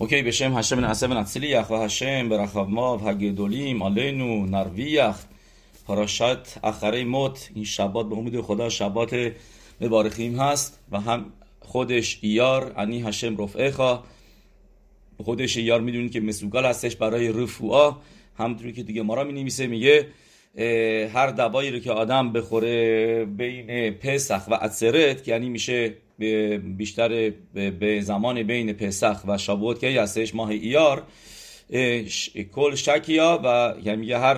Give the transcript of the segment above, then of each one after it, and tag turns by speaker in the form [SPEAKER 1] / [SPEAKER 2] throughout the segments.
[SPEAKER 1] אוקיי, בשם השם נעשה ונצליח, והשם ברחמיו הגדולים עלינו נרוויח פרשת אחרי מות این شبات به امید خدا شبات مبارکیم هست و هم خودش ایار انی هشم رفعه خودش ایار میدونید که مسوگال هستش برای رفوعا همونطوری که دیگه ما را می میگه هر دوایی رو که آدم بخوره بین پسخ و اصرت یعنی میشه بیشتر به زمان بین پسخ و شابوت که هستش ماه ایار کل شکیا و یعنی میگه هر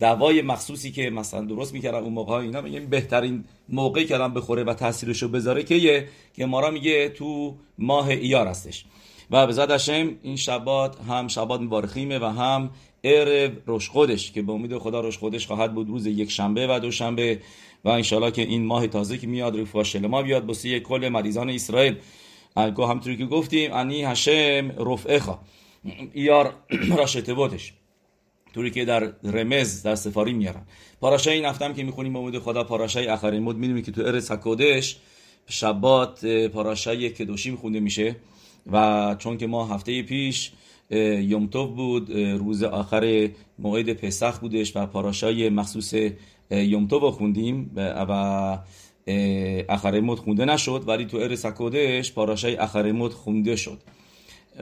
[SPEAKER 1] دوای مخصوصی که مثلا درست می‌کردن اون موقع اینا میگه بهترین موقعی که آدم بخوره و تاثیرشو بذاره که که ما را میگه تو ماه ایار هستش. و به زاد این شبات هم شبات مبارخیمه و هم عرب روش خودش که به امید خدا روش خودش خواهد بود روز یک شنبه و دوشنبه و انشالله که این ماه تازه که میاد رفوا شلما بیاد بسیه کل مریضان اسرائیل. گو همطوری که گفتیم انی هشم رفعه ایار راشته بودش طوری که در رمز در سفاری میارن. پاراشای این هفتم که می‌خونیم به امید خدا پاراشای اخرین مد می‌دونیم که تو ارس حکودش شبات پاراشای کدوشیم خونده میشه. و چون که ما هفته پیش یومتوف بود روز آخر موعد پسخ بودش و پاراشای مخصوص یومتوف رو خوندیم و اخر مد خونده نشد ولی تو ارس کودش پاراشای اخر مد خونده شد.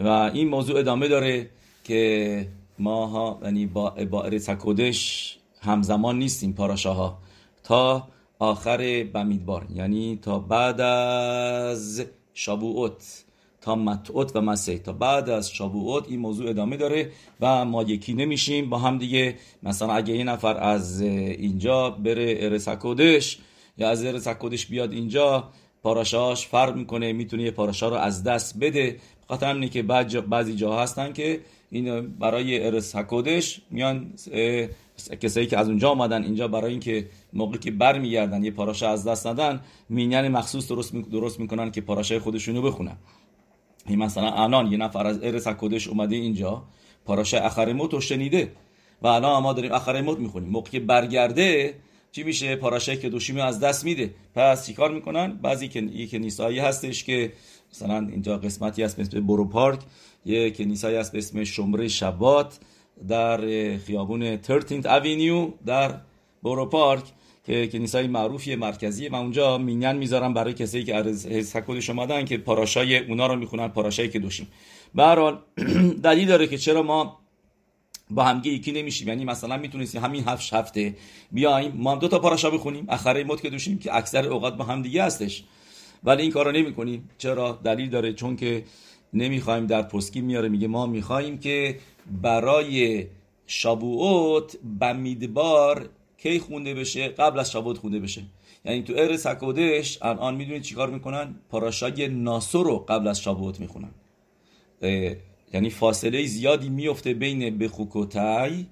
[SPEAKER 1] و این موضوع ادامه داره که ما ها یعنی با, با ارس کودش همزمان نیستیم پاراشاها. تا آخر بمیدبار یعنی تا بعد از شابوت تا متعوت و مسیح. تا بعد از شابوت این موضوع ادامه داره و ما یکی نمیشیم. با هم دیگه مثلا اگه یه نفر از اینجا بره ارسکودش یا از ارسکودش بیاد اینجا پاراشاش فرق می‌کنه می‌تونه یه پاراشا رو از دست بده. خاطر همینه که بعضی جا هستن که این برای ارس حکودش میان کسایی که از اونجا آمدن اینجا برای اینکه موقعی که برمیگردن یه پاراشا از دست ندن مینین مخصوص درست درست می‌کنن که پاراشای خودشونو بخونن. مثلا الان یه نفر از ارس کدش اومده اینجا پاراشای اخرموت رو شنیده و الان ما داریم اخرموت می‌خونیم. موقعی برگرده چی میشه؟ پاراشای که دوشیمی از دست میده. پس چیکار می‌کنن؟ بعضی که یه کنیسایی هستش که مثلا اینجا قسمتی هست مثل برو پارک یه کنیسایی هست به اسم شمره شبات در خیابون 13 اوینیو در برو پارک. که کنیسای معروفی مرکزی و اونجا مینین می‌ذارن برای کسایی که از حزکودش اومدن که پاراشای اونا رو می‌خونن پاراشایی که دوشیم. به دلیل داره که چرا ما با همگی یکی نمیشیم. یعنی مثلا می‌تونستیم همین هفت هفته بیایم ما هم دو تا پاراشا بخونیم اخره مد که دوشیم که اکثر اوقات با هم دیگه هستش. ولی این کارو نمی‌کنیم. چرا؟ دلیل داره چون که نمی‌خوایم در پسکی میاره میگه ما می‌خوایم که برای شابوت بمیدبار کی خونده بشه قبل از شابوت خونده بشه. یعنی تو ار سکودش الان می‌دونید چیکار می‌کنن؟ پاراشای ناسو رو قبل از شابوت می‌خونن. یعنی فاصله زیادی میفته بین بخوکوتای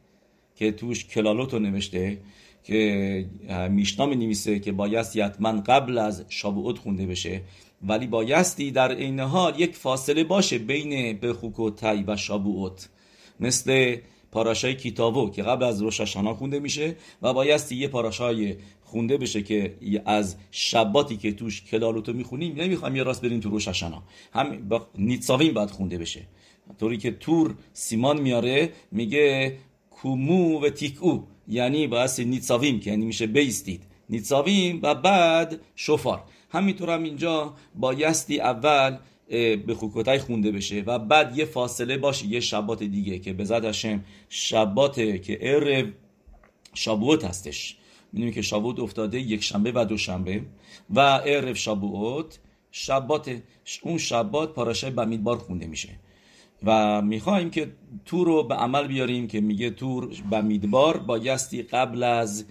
[SPEAKER 1] که توش کلالوتو نوشته که میشنا می نویسه که بایستی حتما قبل از شابوت خونده بشه. ولی بایستی در این حال یک فاصله باشه بین بخوکوتای و شابوت مثل پاراشای کتابو که قبل از روش خونده میشه و بایستی یه پاراشای خونده بشه که از شباتی که توش کلالوتو می‌خونیم نمی‌خوایم یه راست بریم تو روش هم با نیتساوین باید خونده بشه. طوری که تور سیمان میاره میگه کومو و تیکو. یعنی باعث نیتساویم که یعنی میشه بیستید. نیتساویم و بعد شفار. همینطور هم اینجا بایستی اول به خوکوتای خونده بشه و بعد یه فاصله باشه یه شبات دیگه که به زد هشم شباته که ار شابوت هستش. می‌دونیم که شابوت افتاده یک شنبه و دوشنبه و ار شابوت شبات اون شبات پاراشای بمیدبار خونده میشه. و می‌خوایم که تور رو به عمل بیاریم که میگه تور بمیدبار بایستی قبل از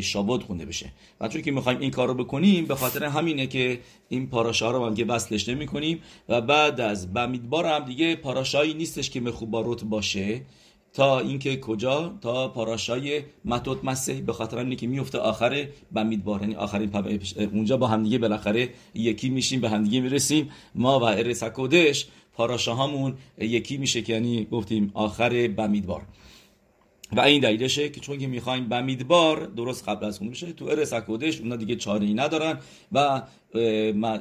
[SPEAKER 1] شابوت خونده بشه. و چون که می‌خوایم این کار رو بکنیم به خاطر همینه که این پاراشا رو هم وصلش نمی کنیم و بعد از بمیدبار هم دیگه پاراشایی نیستش که مخوباروت باشه. تا اینکه کجا؟ تا پاراشای متوت مسیح. به خاطر اینه که میفته آخر بمیدبار. یعنی آخرین اونجا با همدیگه بالاخره یکی میشیم به همدیگه می‌رسیم. ما و ارسکودش پاراشاهامون یکی میشه که یعنی گفتیم آخر بمیدبار. و این دلیلشه که چون که می‌خوایم بمیدبار درست قبل از اون بشه تو ارس اکودش اونا دیگه چاره ندارن و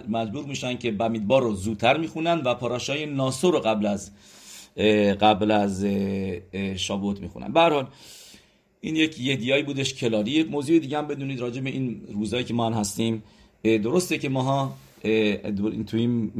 [SPEAKER 1] مجبور میشن که بمیدبار رو زودتر می‌خونن و پاراشای ناسو رو قبل از قبل از شابوت می‌خونن. به این یک یدیایی بودش کلاری موضوع دیگه هم بدونید راجع به این روزایی که ما هستیم. درسته که ماها توی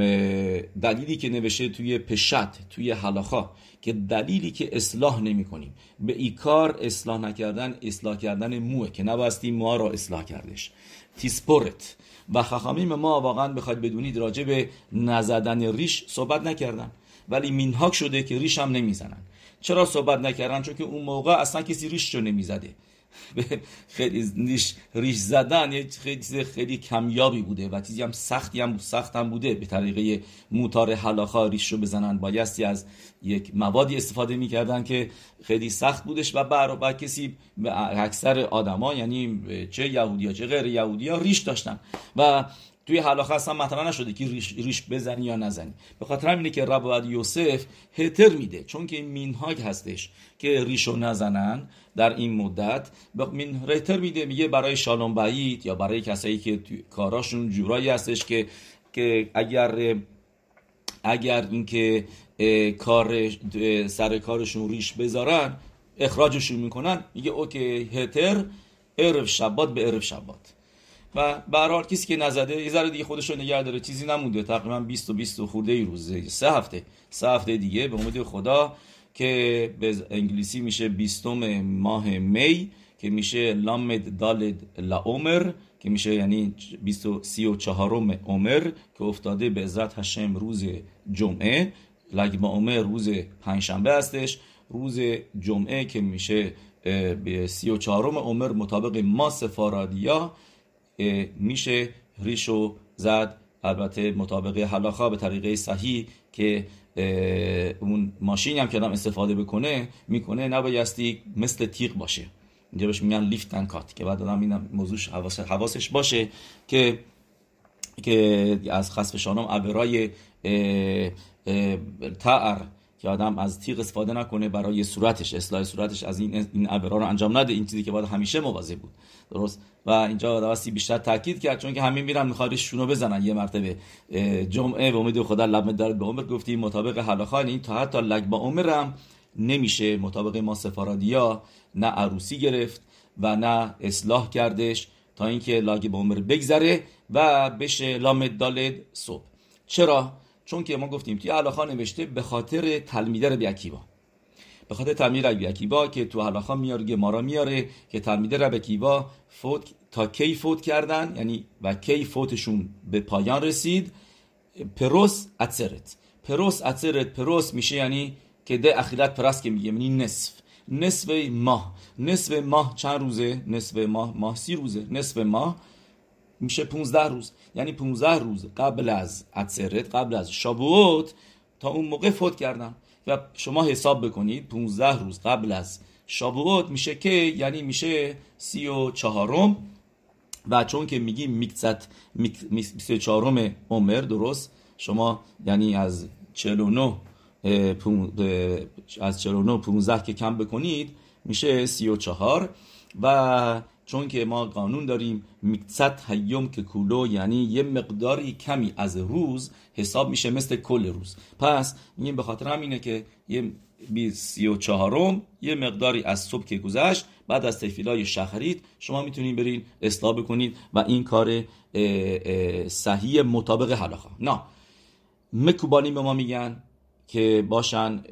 [SPEAKER 1] دلیلی که نوشته توی پشت توی حلاخا که دلیلی که اصلاح نمی کنیم به ای کار اصلاح نکردن اصلاح کردن موه که نباستی موها را اصلاح کردش. تیسپورت. و خخامیم ما واقعا بخواید بدونید راجع به نزدن ریش صحبت نکردن. ولی مینهاک شده که ریش هم نمی‌زنن. چرا صحبت نکردن؟ چون که اون موقع اصلا کسی ریش رو نمی‌زده. خیلی ریش, زدن یه خیلی خیلی کمیابی بوده و چیزی هم سختی هم سخت هم بوده. به طریقه موتار حلاخا ریش رو بزنن. بایستی از یک موادی استفاده می‌کردن که خیلی سخت بودش و بر کسی اکثر آدما یعنی چه یهودی چه غیر یهودی ها ریش داشتن. و توی حلاخه اصلا مطرح نشده که ریش, ریش بزنی یا نزنی. به خاطر همینه که رب یوسف هتر میده. چون که مینهاگ هستش که ریشو نزنن در این مدت. مین هتر میده میگه برای شالوم بعید یا برای کسایی که کاراشون جورایی هستش که که اگر اگر اینکه کار سر کارشون ریش بذارن اخراجشون می‌کنن. میگه اوکی هتر عرف شبات به عرف شبات. و به حال کسی که نزده یه ذره دیگه خودش رو نگه داره. چیزی نمونده. تقریبا 20 و 20 خورده ای روزه سه هفته. سه هفته دیگه به امید خدا که به انگلیسی میشه 20 ماه می که میشه لامد دالد لا عمر که میشه یعنی 34 عمر که افتاده به عزت هشم روز جمعه. لگما عمر روز پنجشنبه هستش. روز جمعه که میشه به 34 عمر مطابق ما سفارادیا میشه ریشو زد. البته مطابق حلاخا به طریقه صحیح که اون ماشینی هم که آدم استفاده بکنه می‌کنه نبایستی مثل تیغ باشه. اینجا بهش میگن لیفت کات که بعد آدم این موضوعش حواسش باشه که که از خصف شانم عبرای تعر که آدم از تیغ استفاده نکنه برای صورتش اصلاح صورتش از این این رو انجام نده. این چیزی که باید همیشه مواظب بود. درست؟ و اینجا داستی بیشتر تاکید کرد چون که همین میرن می‌خواد شونو بزنن. یه مرتبه جمعه به امید خدا لب دار به عمر گفتیم. مطابق حلاخان این تا حتی لگ با عمرم نمیشه. مطابق ما سفارادیا نه عروسی گرفت و نه اصلاح کردش تا اینکه لاگ به عمر بگذره و بشه لامد دالد صبح. چرا؟ چون که ما گفتیم توی علاخا نوشته به خاطر تلمیده ربی عکیبا به خاطر تلمیده ربی عکیبا که تو علاخا میاره گمارا میاره که تلمیده ربی عکیبا فوت تا کی فوت کردن؟ یعنی و کی فوتشون به پایان رسید؟ پروس اتسرت. پروس اتسرت پروس میشه یعنی که ده اخیلت پرس که میگه یعنی نصف. نصف ماه. نصف ماه چند روزه؟ نصف ماه ماه سی روزه. نصف ماه میشه 15 روز. یعنی 15 روز قبل از عطسرت قبل از شابوت تا اون موقع فوت کردن و شما حساب بکنید 15 روز قبل از شابوت میشه که یعنی میشه سی و چهارم. و چون که میگی میکست سی و چهارم عمر درست؟ شما یعنی از 49 از 49 15 که کم بکنید میشه 34 و چون که ما قانون داریم مکست هیوم که کولو یعنی یه مقداری کمی از روز حساب میشه مثل کل روز. پس این به خاطر همینه که یه سی چهارم یه مقداری از صبح که گذشت بعد از تفیلای شخرید شما می‌تونید برین اصلاح بکنید و این کار صحیح مطابق حلاخا نه مکوبانی به ما میگن که باشن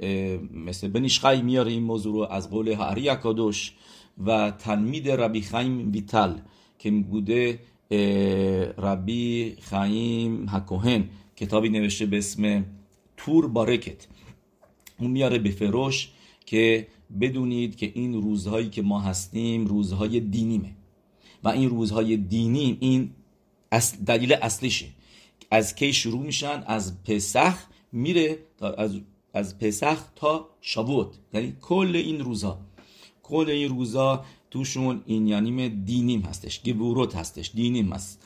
[SPEAKER 1] مثل بنیشخای میاره این موضوع رو از قول هاری اکادوش و تلمید ربی خیم ویتل که بوده ربی خیم هکوهن. کتابی نوشته به اسم تور بارکت. اون میاره به فروش که بدونید که این روزهایی که ما هستیم روزهای دینیمه. و این روزهای دینی این دلیل اصلیشه. از کی شروع میشن؟ از پسخ میره از از پسخ تا شابوت. یعنی کل این روزها. کل این روزا توشون این یعنی دینیم هستش گبوروت هستش دینیم هست.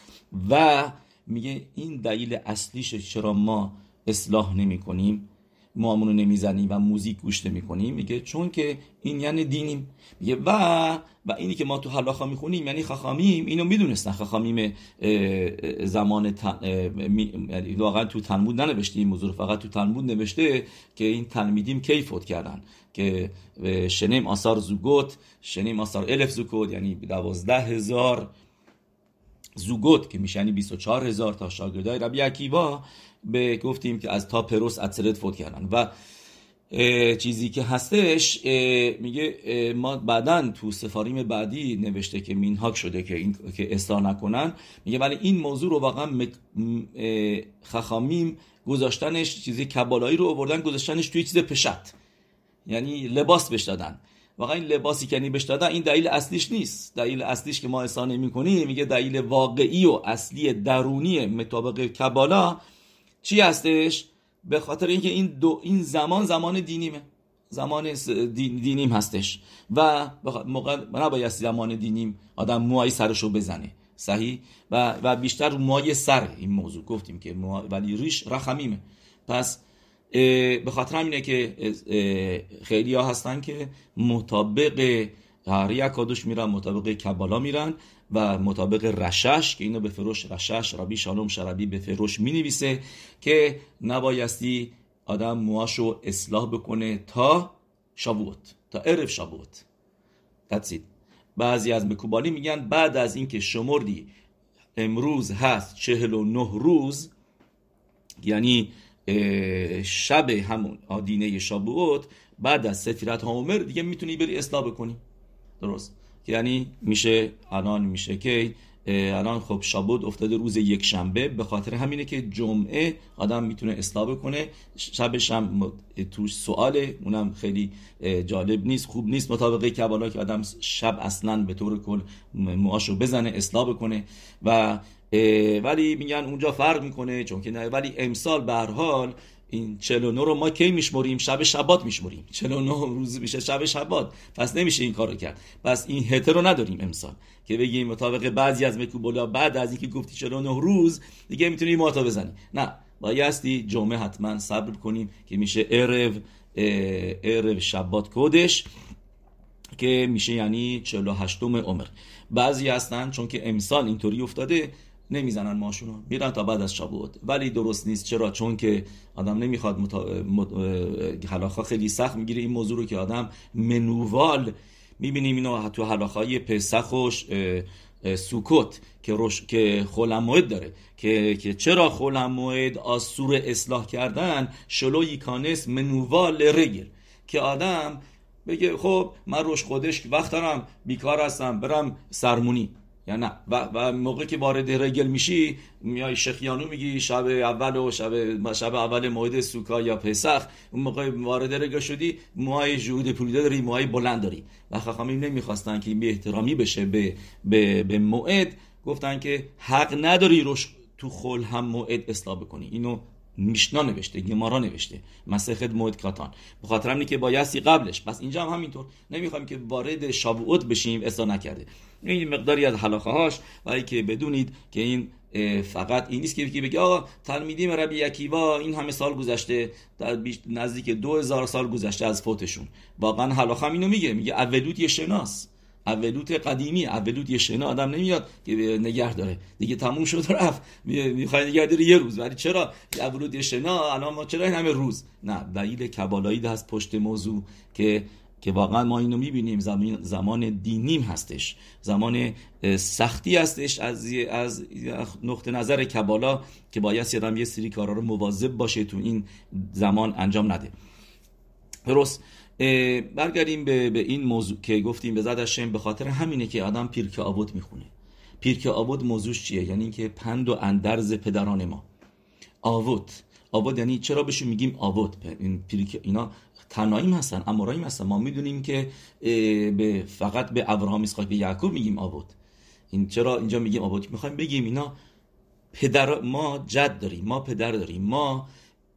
[SPEAKER 1] و میگه این دلیل اصلیش چرا ما اصلاح نمی کنیم موامونو نمی‌زنیم و موزیک گوش می‌کنیم میگه چون که این یعنی دینیم. میگه و و اینی که ما تو حلاخا می‌خونیم یعنی خخامیم اینو می‌دونستن خخامیم زمان یعنی واقعا تو تلمود ننوشته این موضوع فقط تو تلمود نوشته که این تلمیدیم کی فوت کردن. که شنیم آثار زوگوت شنیم آثار الف زوگوت یعنی دوازده هزار زوگوت که میشه یعنی 24 هزار تا شاگردای ربی به گفتیم که از تا پروس اتسرت فوت کردن. و چیزی که هستش میگه ما بعدا تو سفاریم بعدی نوشته که مینهاک شده که این که اصلاح نکنن. میگه ولی این موضوع رو واقعا خخامیم گذاشتنش چیزی کبالایی رو آوردن گذاشتنش توی چیز پشت. یعنی لباس بهش دادن. واقعا این لباسی که بهش دادن این دلیل اصلیش نیست. دلیل اصلیش که ما اصلاح نمی کنیم میگه دلیل واقعی و اصلی درونی مطابق کبالا چی هستش؟ به خاطر اینکه این دو این زمان زمان دینیمه. زمان دینیم هستش. و موقع نباید زمان دینیم آدم موهای سرشو بزنه. صحیح؟ و, و بیشتر موهای سر این موضوع. گفتیم که ولی ریش رخمیمه. پس به خاطر همینه که خیلی ها هستن که مطابق هر کادوش میرن مطابق کبالا میرن و مطابق رشش که اینو به فروش رشش ربی شالوم شربی به فروش می نویسه که نبایستی آدم موهاشو اصلاح بکنه تا شابوت تا عرف شابوت. That's بعضی از مکوبالی میگن بعد از اینکه شمردی امروز هست چهل و نه روز یعنی شب همون آدینه شابوت بعد از سفیرت هامر دیگه می‌تونی بری اصلاح بکنی. درست. یعنی میشه الان میشه که الان خب شابود افتاده روز یک شنبه به خاطر همینه که جمعه آدم می‌تونه اصلاح بکنه. شبش هم توش سواله اونم خیلی جالب نیست خوب نیست. مطابق کبالا که آدم شب اصلا به طور کل موهاشو بزنه اصلاح بکنه. و ولی میگن اونجا فرق می‌کنه چون که نه ولی امسال به هر حال این 49 رو ما کی میشمریم؟ شب شبات میشمریم. 49 روز میشه شب شبات. پس نمیشه این کارو کرد. پس این هته رو نداریم امسال. که بگیم مطابق بعضی از مکوبولا بعد از اینکه گفتی 49 روز دیگه می‌تونی ماتا بزنی نه بایستی جمعه حتما صبر کنیم که میشه ارو ارو شبات کودش که میشه یعنی 48 عمر. بعضی هستن چون که امسال اینطوری افتاده نمی‌زنن ماشونو میرن تا بعد از شابوت ولی درست نیست. چرا؟ چون که آدم نمی‌خواد متا... خیلی سخت می‌گیره این موضوع رو که آدم منووال می‌بینیم اینو تو حلاخای پسخ و سوکوت که روش... که خولموید داره. که که چرا خولموید آسور اصلاح کردن؟ شلو یکانس منووال رگل. که آدم بگه خب من روش خودش وقت دارم بیکار هستم برم سرمونی. یا نه؟ و, و موقع که وارد رگل میشی میای شخیانو میگی شب اول و شب شب اول موعد سوکا یا پسخ. اون موقع وارد رگل شدی موهای جهود پولیده داری موهای بلند داری. و خخامیم نمی‌خواستن که به احترامی بشه به, به, به موعد. گفتن که حق نداری روش تو خل هم موعد اصلاح بکنی. اینو میشنا نوشته گمارا نوشته مسخت موعد کاتان. به خاطر که بایستی قبلش. پس اینجا هم همینطور. نمی‌خوایم که وارد شابوت بشیم اصلاح نکرده. این مقداری از حلاخه هاش و که بدونید که این فقط این نیست که بگی آقا تلمیدیم ربی یکیوا این همه سال گذشته در نزدیک دو هزار سال گذشته از فوتشون. واقعا حلاخه اینو میگه. میگه اولوت یه شناس. اولوت قدیمی اولوت یه شنا آدم نمیاد که نگه داره. دیگه تموم شد رفت. می‌خوای نگه داره یه روز. ولی چرا؟ اولوت یه شنا الان ما چرا این همه روز؟ نه دلیل کبالایی هست پشت موضوع که که واقعا ما اینو می‌بینیم. زمان, زمان دینیم هستش. زمان سختی هستش از از نقطه نظر کبالا که باید یادم یه سری کارا رو مواظب باشه تو این زمان انجام نده. درست. برگردیم به, به این موضوع که گفتیم به زد به خاطر همینه که آدم پیرک آبود می‌خونه. پیرک آبود موضوعش چیه؟ یعنی اینکه پند و اندرز پدران ما. آوود آوود یعنی چرا بهشون میگیم آوود این پیرک اینا تناییم هستن اموراییم هستن. ما می‌دونیم که به فقط به ابراهام اسحاق به یعقوب میگیم آبود این چرا اینجا میگیم آبود می‌خوایم بگیم اینا پدر ما جد داریم ما پدر داریم ما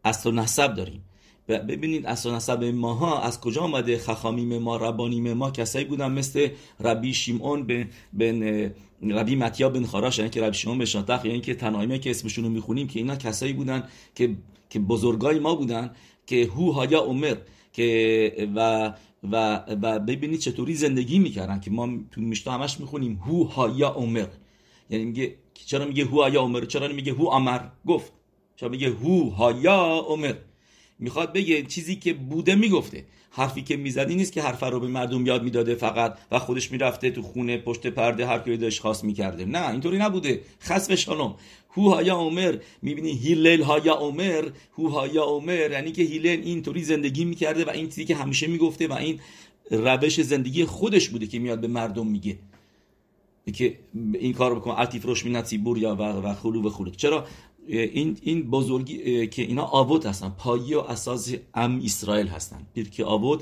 [SPEAKER 1] اصل و نسب داریم. ببینید اصل و نسب ماها از کجا آمده خخامیم ما ربانیم ما؟ کسایی بودن مثل ربی شیمون بن, بن ربی متیا بن خاراش یعنی که ربی شیمون بن شاتخ یعنی که تنایمه که اسمشون رو می‌خونیم که اینا کسایی بودن که که بزرگای ما بودن که هو هایا عمر که و و و ببینید چطوری زندگی می‌کردن که ما تو میشتا همش می‌خونیم هو هایا عمر. یعنی میگه چرا میگه هو هایا عمر؟ چرا میگه هو امر گفت. چرا میگه هو هایا عمر؟ می‌خواد بگه چیزی که بوده می‌گفته. حرفی که می‌زدی نیست که حرف رو به مردم یاد می‌داده فقط و خودش می‌رفته تو خونه پشت پرده هر کی داشت خاص می‌کرده. نه اینطوری نبوده. خسف شالوم. هو هایا عمر می‌بینی هیلل هایا عمر هو هایا عمر یعنی که هیلل اینطوری زندگی می‌کرده و این چیزی که همیشه می‌گفته و این روش زندگی خودش بوده که میاد به مردم میگه. که این کار بکن. التیف روش مینتی بوریا و و خلو و خلو چرا؟ این این بزرگی که اینا آوت هستن. پایه و اساس ام اسرائیل هستن. که آوت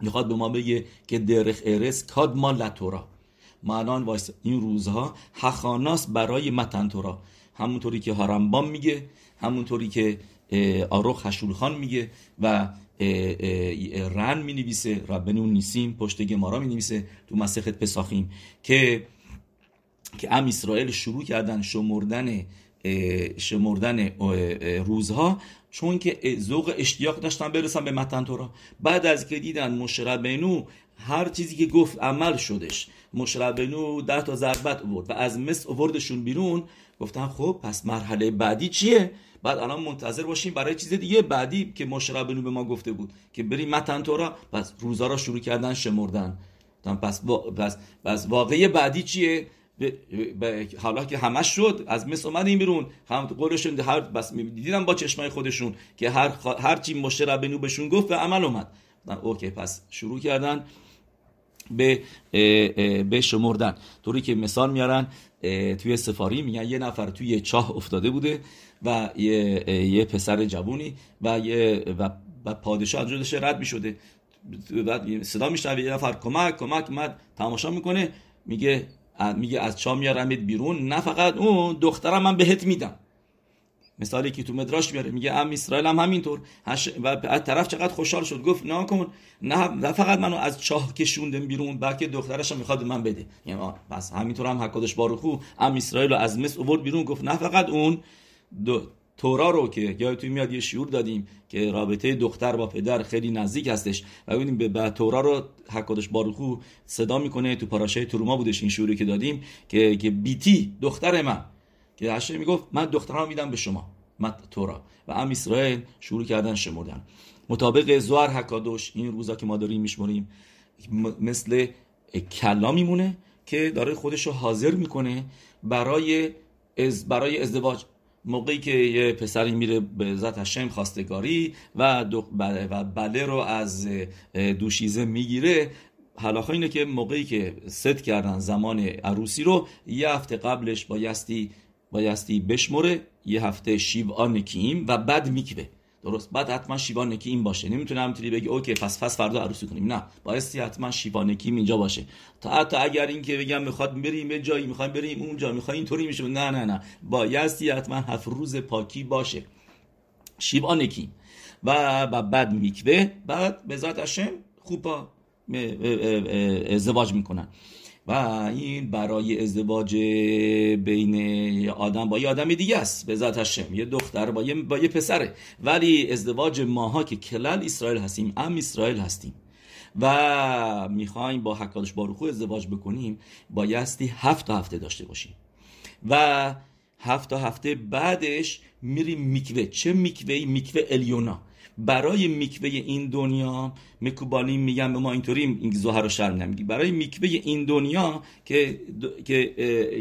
[SPEAKER 1] می‌خواد به ما بگه که درخ ارس کاد ما لتورا ما این روزها حخاناس برای متن تورا. همونطوری که هارمبام میگه همونطوری که آروخ خشولخان میگه و رن می نویسه ربنون نیسیم پشت گمارا می نویسه تو مسخت پساخیم. که که ام اسرائیل شروع کردن شمردن شمردن روزها چون که ذوق اشتیاق داشتن برسن به متن تورا. بعد از که دیدن مشربنو هر چیزی که گفت عمل شدش. مشربنو ده تا ضربت آورد و از مصر آوردشون بیرون. گفتن خب پس مرحله بعدی چیه؟ بعد الان منتظر باشیم برای چیز دیگه بعدی که مشربنو به ما گفته بود که بریم متن تورا. پس روزا را شروع کردن شمردن. پس, پس, پس واقعی بعدی چیه؟ حالا که همش شد از مصر اومدیم بیرون. هم قولشون هر بس دیدم با چشمای خودشون که هر هر چی مشترب بنو بهشون گفت به عمل اومد. اوکی پس شروع کردن به به شمردن. طوری که مثال میارن توی سفاری میگن یه نفر توی چاه افتاده بوده و یه, یه پسر جوونی و یه و, و پادشاه از جلوش رد می‌شده. بعد صدا میشنوه یه نفر کمک کمک اومد تماشا می‌کنه میگه میگه از چا میارمت بیرون نه فقط اون دخترم من بهت میدم. مثالی که تو مدراش میاره میگه ام اسرائیل هم همینطور. و از طرف چقدر خوشحال شد گفت نه کن نه, نه فقط منو از چاه کشوندم بیرون بلکه دخترش هم می‌خواد من بده. یعنی بس همینطور هم حکادش بارخو ام اسرائیل رو از مصر آورد بیرون گفت نه فقط اون دو تورا رو که توی میاد یه شعور دادیم که رابطه دختر با پدر خیلی نزدیک هستش. و ببینیم به تورا رو حکادش باروخو صدا می‌کنه تو پاراشه تروما بودش این شعوری که دادیم که که بیتی دختر من. که هشه می‌گفت من دخترم میدم به شما. من تورا. و ام اسرائیل شروع کردن شمردن. مطابق زوار حکادوش این روزا که ما داریم میشمریم مثل کلا میمونه که داره خودش رو حاضر می‌کنه برای از برای ازدواج. موقعی که یه پسری میره به ذات هشم خواستگاری و, و بله رو از دوشیزه می‌گیره حلاخه اینه که موقعی که ست کردن زمان عروسی رو یه هفته قبلش بایستی بایستی بشمره یه هفته شیوان کیم و بعد میکوه. درست. بعد حتما شیوانکی این باشه. نمی‌تونه همینطوری بگی اوکی پس پس فردا عروسی کنیم. نه. بایستی حتما شیوانکی اینجا باشه. تا حتی اگر این که بگم می‌خواد بریم یه جایی می‌خوایم بریم اونجا می‌خوایم اینطوری میشه نه نه نه. بایستی حتما هفت روز پاکی باشه. شیوانکی. و بعد میکوه. بعد به ذات خوبا ازدواج می‌کنن. و این برای ازدواج بین آدم با یه آدم دیگه است. به ذات هشم یه دختر با یه, با یه پسره. ولی ازدواج ماها که کلل اسرائیل هستیم ام اسرائیل هستیم. و می‌خوایم با حکادش باروخو ازدواج بکنیم بایستی هفت هفته داشته باشیم. و هفت هفته بعدش میریم میکوه. چه میکوه میکوه الیونا. برای میکوه این دنیا مکوبانی میگن به ما اینطوری این زهر رو شرم نمیگی. برای میکوه این دنیا که که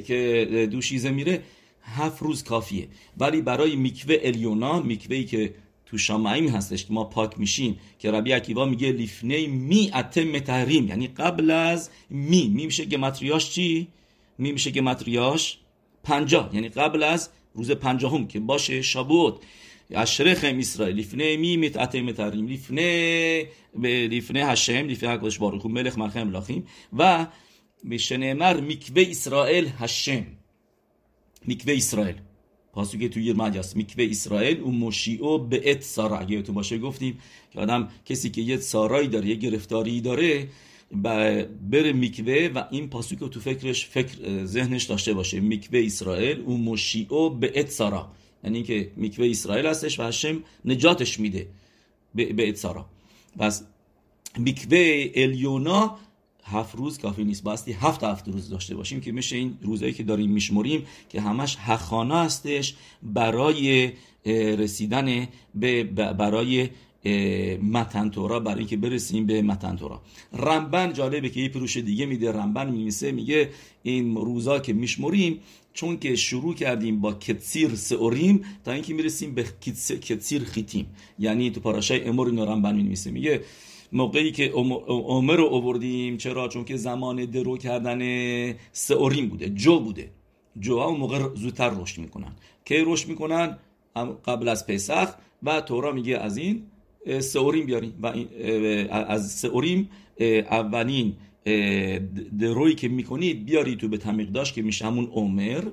[SPEAKER 1] که دوشیزه میره هفت روز کافیه. ولی برای میکوه الیونا میکوهی که تو شامعیم هستش که ما پاک میشیم که ربی عکیوا میگه لیفنه می اتم تحریم. یعنی قبل از می. می میشه گمتریاش چی؟ می میشه گمتریاش پنجاه. یعنی قبل از روز پنجاهم که باشه شابوت. اشرخم اسرائیل لیفنه می متعته متریم لیفنه لیفنه هشم لیفنه حقش بارخون ملخ مرخم لاخیم و مر میکوه اسرائیل هشم میکوه اسرائیل پاسو که توی مدیاس میکوه اسرائیل و مشیعو به ات سارا تو باشه گفتیم که آدم کسی که یه سارایی داره یه گرفتاری داره بره میکوه و این پاسو که تو فکرش فکر ذهنش داشته باشه میکوه اسرائیل و مشیعو به ات سارا یعنی اینکه میکوه اسرائیل هستش و هشم نجاتش میده به اتسارا پس میکوه الیونا هفت روز کافی نیست. باستی هفت هفت روز داشته باشیم که میشه این روزایی که داریم میشمریم که همش حخانه هستش برای رسیدن به برای متن تورا برای اینکه برسیم به متن تورا. رمبن جالبه که یه پروش دیگه میده. رمبن میمیسه میگه این روزا که میشمریم چون که شروع کردیم با کتسیر سئوریم تا اینکه می‌رسیم به کتسیر خیتیم یعنی تو پاراشای امور اینو رمبن میمیسه میگه موقعی که عمر رو آوردیم چرا؟ چون که زمان درو کردن سئوریم بوده جو بوده. جو ها اون موقع زودتر رشد می‌کنن. کی رشد می‌کنن؟ قبل از پسخ و تورا میگه از این سئوریم بیاریم. و از سئوریم اولین دروی که می‌کنید بیارید تو به تمیقداش که میشه همون عمر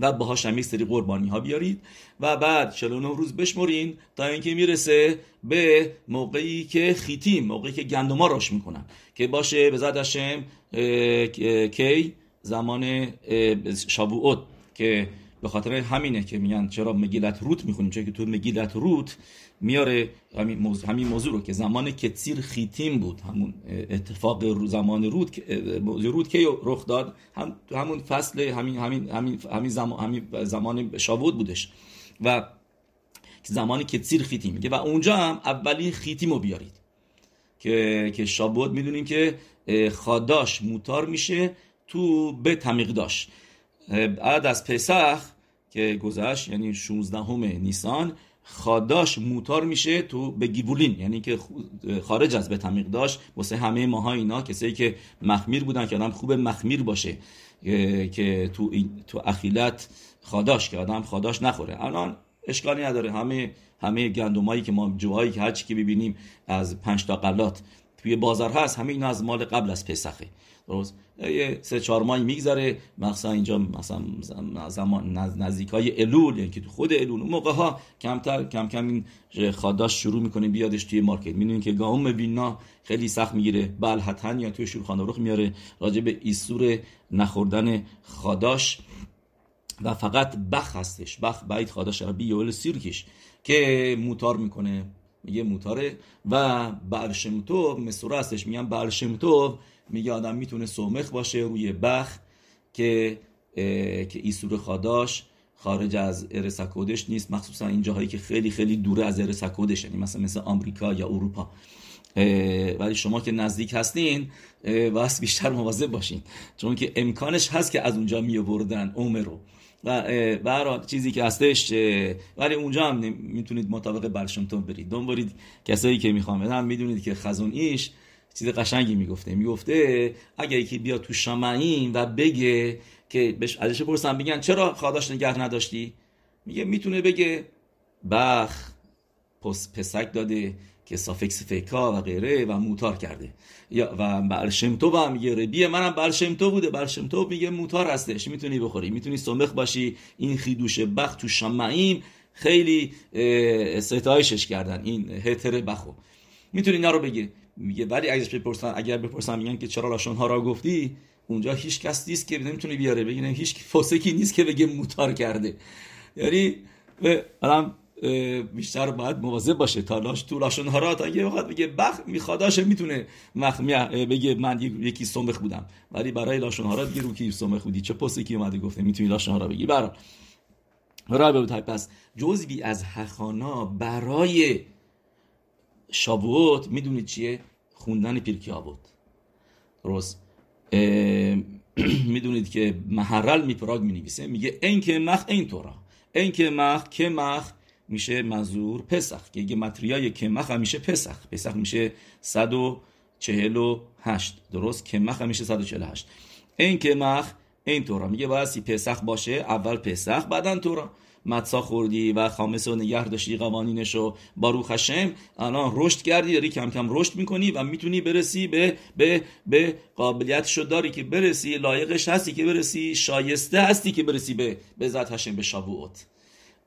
[SPEAKER 1] و باهاش هم سری قربانی ها بیارید و بعد 49 روز بشمرین تا اینکه می‌رسه به موقعی که خیتیم موقعی که گندما راش می‌کنن که باشه به زد کی زمان شابوت که به خاطر همینه که میگن چرا مگیلت روت می‌خونیم چون که تو مگیلت روت میاره همین موضوع, همین موضوع رو که زمان کتسیر خیتیم بود. همون اتفاق زمان رود رود که رخ داد؟ هم همون فصل همین همین همین همین زمان همین زمان شاوود بودش. و زمان کتسیر خیتیم. میگه و اونجا هم اولین خیتیم رو بیارید. که که شابود می‌دونیم که خاداش موتار میشه تو به تمیقداش بعد از پسخ که گذشت یعنی 16 نیسان خاداش موتار میشه تو به گیبولین. یعنی که خارج از به تمیق داشت واسه همه ماها اینا کسایی که مخمیر بودن که آدم خوب مخمیر باشه که تو تو اخیلت خاداش که آدم خاداش نخوره. الان اشکالی نداره. همه همه گندمایی که ما جوهایی که هرچی که ببینیم از پنج تا قلات توی بازار هست همه اینا از مال قبل از پسخه. درست؟ یه سه چهار ماهی میگذره. مثلا اینجا مثلا زمان نزدیک های الول یعنی که تو خود الول. موقع ها کمتر کم کم این خاداش شروع می‌کنه بیادش توی مارکت. می‌دونین که گاوم وینا خیلی سخت می‌گیره. بلحتن یا توی شورخان رخ میاره راجع به ایسور نخوردن خاداش. و فقط بخ هستش. بخ باید خاداش ربی یول سیرکش که موتار می‌کنه. میگه موتاره. و برشمتو مسوره هستش. میگن برشمتو میگه آدم می‌تونه سومخ باشه روی بخ که که ایسور خاداش خارج از ارسکودش نیست. مخصوصا این جاهایی که خیلی خیلی دوره از ارسکودش یعنی مثلا مثل آمریکا یا اروپا. ولی شما که نزدیک هستین واسه بیشتر مواظب باشین. چون که امکانش هست که از اونجا می آوردن عمر رو. و برای چیزی که هستش ولی اونجا هم می‌تونید مطابق برشمتون برید. دنبالید کسایی که می‌خوام هم می‌دونید که خزون ایش چیز قشنگی می‌گفته. می‌گفته اگر یکی بیا تو شمعین و بگه که ازش پرسن بگن چرا خاداش نگه نداشتی؟ میگه می‌تونه بگه بخ پسک داده که سافکس فیکا و غیره و موتار کرده. یا و برشمتو هم میگه. ربیه منم برشمتو بوده. برشمتو میگه موتار هستش. می‌تونی بخوری. می‌تونی سمخ باشی. این خیدوش بخ تو شمعیم خیلی ستایشش کردن. این هتر بخو. می‌تونی اینا رو بگی میگه ولی اگه بپرسن اگر بپرسن میگن که چرا لاشون ها را گفتی اونجا هیچ کس نیست که نمی‌تونه بیاره بگه هیچ فاسکی نیست که بگه موتار کرده. یعنی الان بیشتر باید مواظب باشه تا لاش تو لاشون ها را تا یه وقت بگه بخ میخواداش می‌تونه مخمیه بگه من یکی سمخ بودم. ولی برای لاشون ها را دیگه رو کی سمخ بودی؟ چه پسکی اومده گفته؟ می‌تونی لاشون ها را بگی. برای برای پس جزوی از هخانا برای شابوت می‌دونید چیه؟ خوندن پیرکی آبود درست. می‌دونید که محرل میپراگ می نویسه میگه این که مخ این طورا این که مخ که مخ میشه منظور پسخ. که متریای که مخ میشه پسخ. پسخ میشه 148 درست؟ که مخ میشه 148 این که مخ این طورا میگه باید پسخ باشه اول پسخ بعدا طورا متسا خوردی و خامس و نگه داشتی قوانینش رو با خشم الان رشد کردی داری کم کم رشد می‌کنی و می‌تونی برسی به به به قابلیت داری که برسی لایقش هستی که برسی شایسته هستی که برسی به به ذات هشم به شابوت.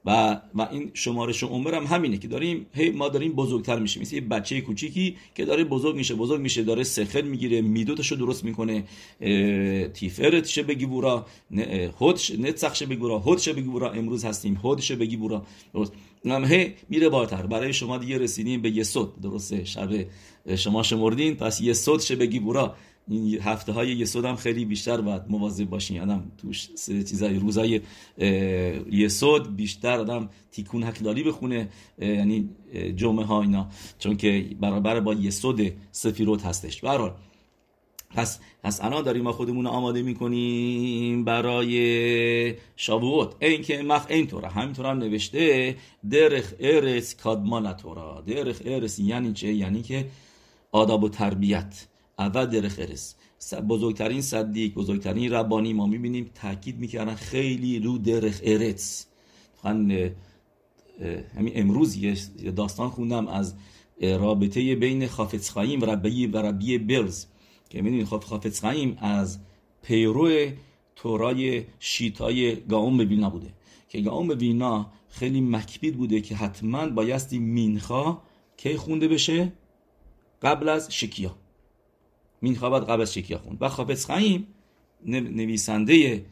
[SPEAKER 1] و و این شمارش عمر هم همینه که داریم هی ما داریم بزرگتر میشیم. مثل یه بچه کوچیکی که داره بزرگ میشه بزرگ میشه داره سخر می‌گیره میدوتشو درست می‌کنه تیفرتشه بگی بورا هودش نتسخشه بگی بورا هودشه بگی بورا. امروز هستیم هودشه بگی بورا. درست. هم هی میره بالاتر. برای شما دیگه رسیدیم به یه صد. درسته. شب شما شمردین پس یه صد بگی بورا. این هفته های یسود هم خیلی بیشتر باید مواظب باشین. آدم توش چیزای روزای یسود بیشتر آدم تیکون حکلالی بخونه یعنی جمعه ها اینا. چون که برابر با یسود سفیروت هستش. برحال پس پس الان داریم ما خودمون آماده می‌کنیم برای شابوت. این که مخ این طوره همینطور هم نوشته درخ ارس کادمان تورا درخ ارس یعنی چه؟ یعنی که آداب و تربیت. اول در خرس. بزرگترین صدیق بزرگترین ربانی ما می‌بینیم تاکید می‌کردن خیلی رو درخ ارتس همین امروز یه داستان خوندم از رابطه بین خافت خایم و ربی و ربی برز. که می‌دونید خافت خایم از پیرو تورای شیتای گاوم وینا بوده. که گاوم وینا خیلی مکبید بوده که حتما بایستی مینخا کی خونده بشه؟ قبل از شکیا. مینخا باید قبل از شکیا خوند و خافز خایم نویسنده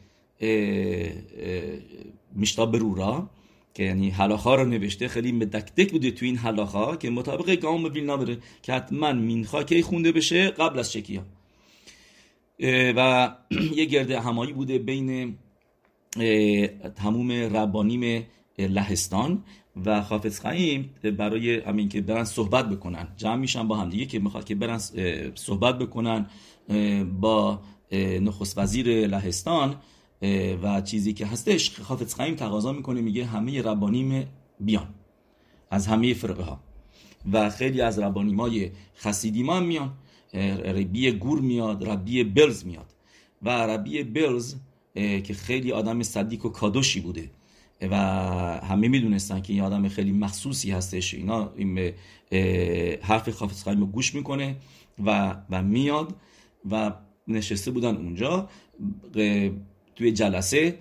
[SPEAKER 1] میشتا برورا که یعنی حلاخا رو نوشته. خیلی مدکدک بوده تو این حلاخا که مطابق گام ویلنا بره که حتما مینخا کی خونده بشه قبل از شکیا و یه گرده همایی بوده بین تموم ربانیم لهستان. و خافز خیم برای همین که برن صحبت بکنن. جمع میشن با هم دیگه که می‌خواد که برن صحبت بکنن با نخست وزیر لهستان و چیزی که هستش. خافز خیم تقاضا می‌کنه میگه همه ربانیم بیان. از همه فرقه ها و خیلی از ربانیم های خسیدیم هم میان. ربی گور میاد ربی بلز میاد. و ربی بلز که خیلی آدم صدیق و کادوشی بوده. و همه می‌دونستن که این آدم خیلی مخصوصی هستش. اینا این حرف خافز رو گوش می‌کنه و و میاد و نشسته بودن اونجا. توی جلسه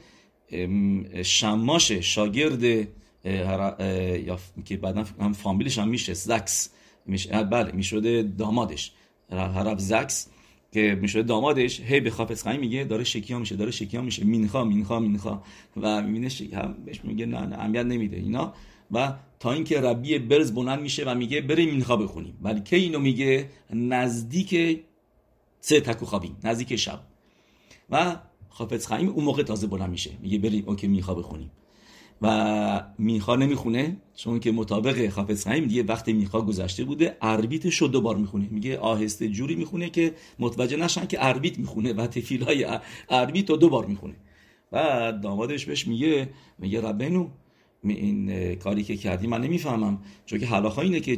[SPEAKER 1] شماش شاگرد یا که بعدا هم فامیلش هم میشه زکس میشه. بله می‌شده دامادش. حرف زکس که میشه دامادش هی به خافز خایم میگه داره شکیا میشه داره شکیا میشه. مینخا مینخا مینخا. و می‌بینه هم بهش میگه نه نه اهمیت نمیده اینا. و تا اینکه ربی برز بلند میشه و میگه بریم مینخا بخونیم. ولی اینو میگه؟ نزدیک سه تکو خوابیم نزدیک شب. و خافز خایم اون موقع تازه بلند میشه. میگه بریم اوکی مینخا بخونیم. و میخا نمی‌خونه؟ چون که مطابق حافظ خیم دیگه وقت میخا گذشته بوده اربیتش رو دوبار می‌خونه. میگه آهسته جوری می‌خونه که متوجه نشن که اربیت می‌خونه و تفیلای اربیت رو دوبار می‌خونه. و دامادش بهش میگه میگه ربنو این کاری که کردی من نمی‌فهمم. چون که حلاخا اینه که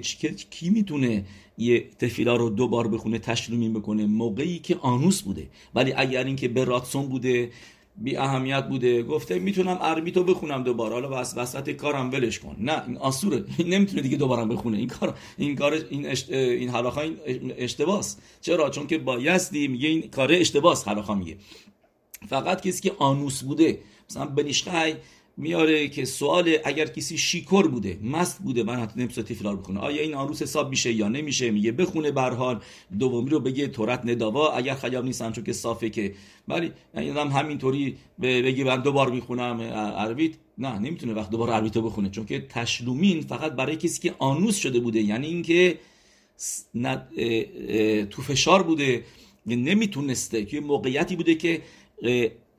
[SPEAKER 1] کی می‌تونه یه تفیلا رو دوبار بخونه تشلیمی بکنه؟ موقعی که آنوس بوده. ولی اگر اینکه به راتسون بوده بی اهمیت بوده. گفته می‌تونم عربی تو بخونم دوباره. حالا بس وسط کارم ولش کن. نه این آسوره. نمی‌تونه دیگه دوباره بخونه. این کار این کار این اشت... این حلاخا این اشتباس. چرا؟ چون که بایستی میگه این کار اشتباس حلاخا میگه. فقط کسی که آنوس بوده مثلا بنیشخای میاره که سوال اگر کسی شیکر بوده مست بوده من حتی نمیشه تفلار بخونه آیا این آروس حساب میشه یا نمیشه؟ میگه بخونه برحال دومی رو بگه تورت نداوا اگر خیاب نیستن چون که صافه که. ولی این هم همینطوری بگه من دوبار می‌خونم عربیت. نه نمی‌تونه وقت دوباره عربیتو بخونه. چون که تشلومین فقط برای کسی که آنوس شده بوده. یعنی اینکه تو فشار بوده. نمی‌تونسته. که موقعیتی بوده که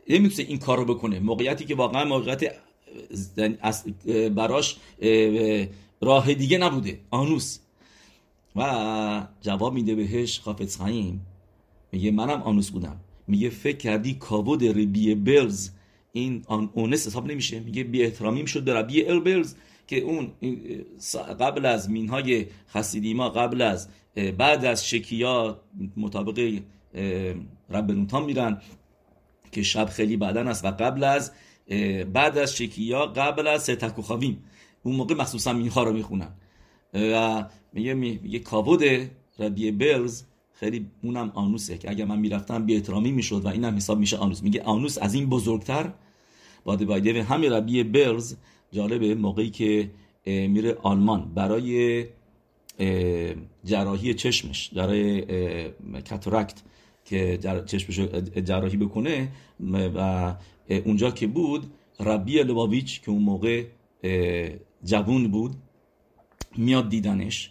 [SPEAKER 1] نمی‌تونه این کار رو بکنه. موقعیتی که واقعا موقعیت براش راه دیگه نبوده. آنوس و جواب میده بهش خافت خاییم میگه منم آنوس بودم. میگه فکر کردی کابود ربی بلز این آن اونس حساب نمیشه؟ میگه بی احترامی شد به ربی بلز که اون قبل از مینهای خسیدیما قبل از بعد از شکیا مطابق رب میرن که شب خیلی بدن است و قبل از بعد از שקיעה قبل از צאת הכוכבים. اون موقع مخصوصا מנחה رو می‌خونن. و میگه میگه כבוד ربی بلز خیلی اونم אנוס ه که اگر من می‌رفتم بی احترامی می‌شد و اینم حساب میشه אנוס. میگه אנוס از این بزرگتر. باده بایده همین ربی بلز جالبه موقعی که میره آلمان برای جراحی چشمش برای کاتاراکت که چشمش جراحی بکنه و اونجا که بود ربی لباویچ که اون موقع جوون بود میاد دیدنش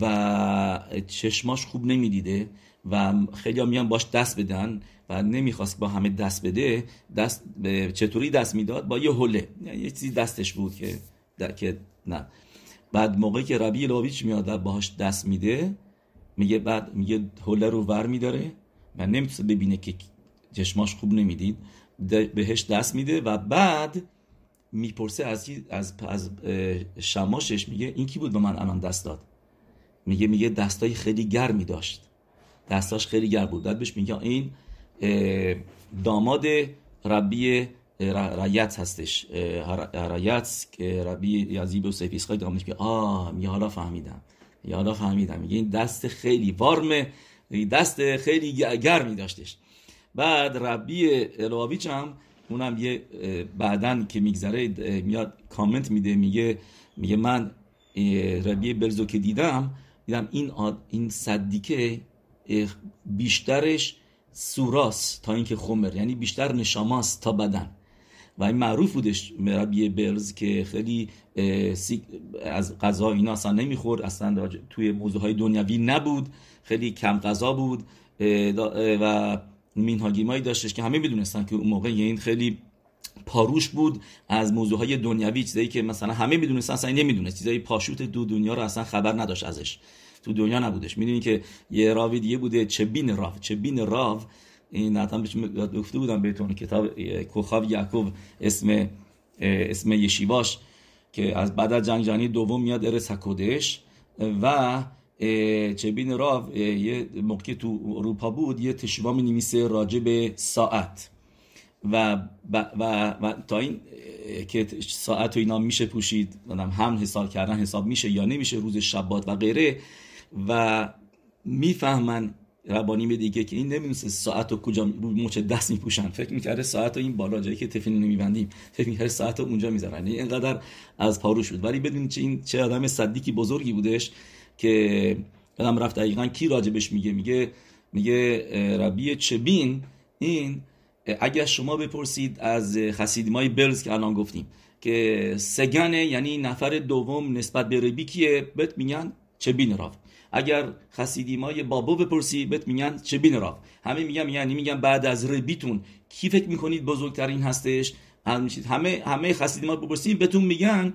[SPEAKER 1] و چشماش خوب نمی‌دیده و خیلی ها میان باش دست بدن و نمی‌خواست با همه دست بده. دست چطوری دست می‌داد؟ با یه حله یعنی یه چیزی دستش بود که که نه. بعد موقعی که ربی لاویچ میاد و باهاش دست میده میگه بعد میگه حله رو ور میداره. و نمی‌تونه ببینه که چشماش خوب نمی‌دید. بهش دست میده و بعد می‌پرسه از از از شماشش میگه این کی بود به من الان دست داد؟ میگه میگه دستای خیلی گرمی داشت دستاش خیلی گرم بود. بعد بهش میگه این داماد ربی رایت هستش. رایت که ربی یزیب و سیفیسخای دامادش میگه آه میگه حالا فهمیدم. میگه حالا فهمیدم. میگه این دست خیلی وارمه. دست خیلی گرمی داشتش. بعد ربی الواویچ هم اونم یه بعدن که میگذره میاد کامنت میده میگه میگه من ربی بلزو که دیدم دیدم این آد این صدیکه بیشترش سوراس تا اینکه خمر یعنی بیشتر نشاماست تا بدن. و این معروف بودش مربی برز که خیلی از غذا اینا اصلا نمی‌خورد اصلا توی موضوع های دنیوی نبود. خیلی کم غذا بود و مینهاگیمایی داشتش که همه می‌دونستن که اون موقع این خیلی پاروش بود از موضوع های دنیوی چیزایی که مثلا همه می‌دونستن اصلا نمی‌دونست. چیزایی پاشوت دو دنیا رو اصلا خبر نداشت ازش. تو دنیا نبودش. می‌دونی که یه راوی دیگه بوده چبین راو؟ چبین راو؟ این حتما بهش گفته بودم بهتون کتاب کوخاو یعقوب اسم اسم یشیواش که از بعد از جنگ جهانی دوم میاد ارس و چبین راو یه موقع تو اروپا بود یه تشوا می نویسه راجع به ساعت. و, و, و, تا این که ساعت و اینا میشه پوشید هم حساب کردن حساب میشه یا نمیشه روز شبات و غیره. و می‌فهمن ربانی دیگه که این نمی‌دونست ساعت و کجا مچ دست میپوشن. فکر می‌کرده ساعت و این بالا جایی که تفیل نمیبندیم. فکر می‌کرده ساعت رو اونجا می‌ذارن. یعنی اینقدر از پارو شد ولی بدون چه این چه آدم صدیقی بزرگی بودش. که آدم رفت دقیقا کی راجبش میگه؟ میگه میگه ربی چبین. این اگر شما بپرسید از خسیدیمای بلز که الان گفتیم که سگنه یعنی نفر دوم نسبت به ربی کیه؟ بهت میگن چبین راف اگر خسیدیمای بابو بپرسی بهت میگن چبین راف همه میگن یعنی میگن بعد از ربیتون کی فکر می‌کنید بزرگترین هستش؟ همه همه خسیدیما بپرسید بهتون میگن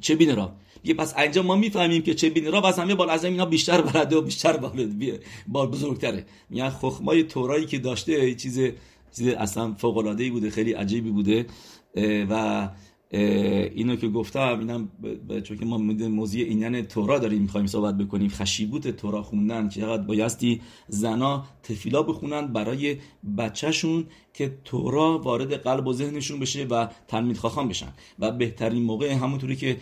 [SPEAKER 1] چبین راف یه پس اینجا ما می‌فهمیم که چه بین را از همه بال از اینا بیشتر بلده و بیشتر بالد بال بزرگتره. میگن خخمای تورایی که داشته چیز چیز اصلا فوق العاده ای بوده خیلی عجیبی بوده. و اینو که گفتم اینم چون که ما موضوع اینن تورا داریم می‌خوایم صحبت بکنیم. خشیبوت تورا خوندن که چقدر بایستی زنا تفیلا بخونن برای بچهشون. که تورا وارد قلب و ذهنشون بشه و تلمید خواخان بشن. و بهترین موقع همونطوری که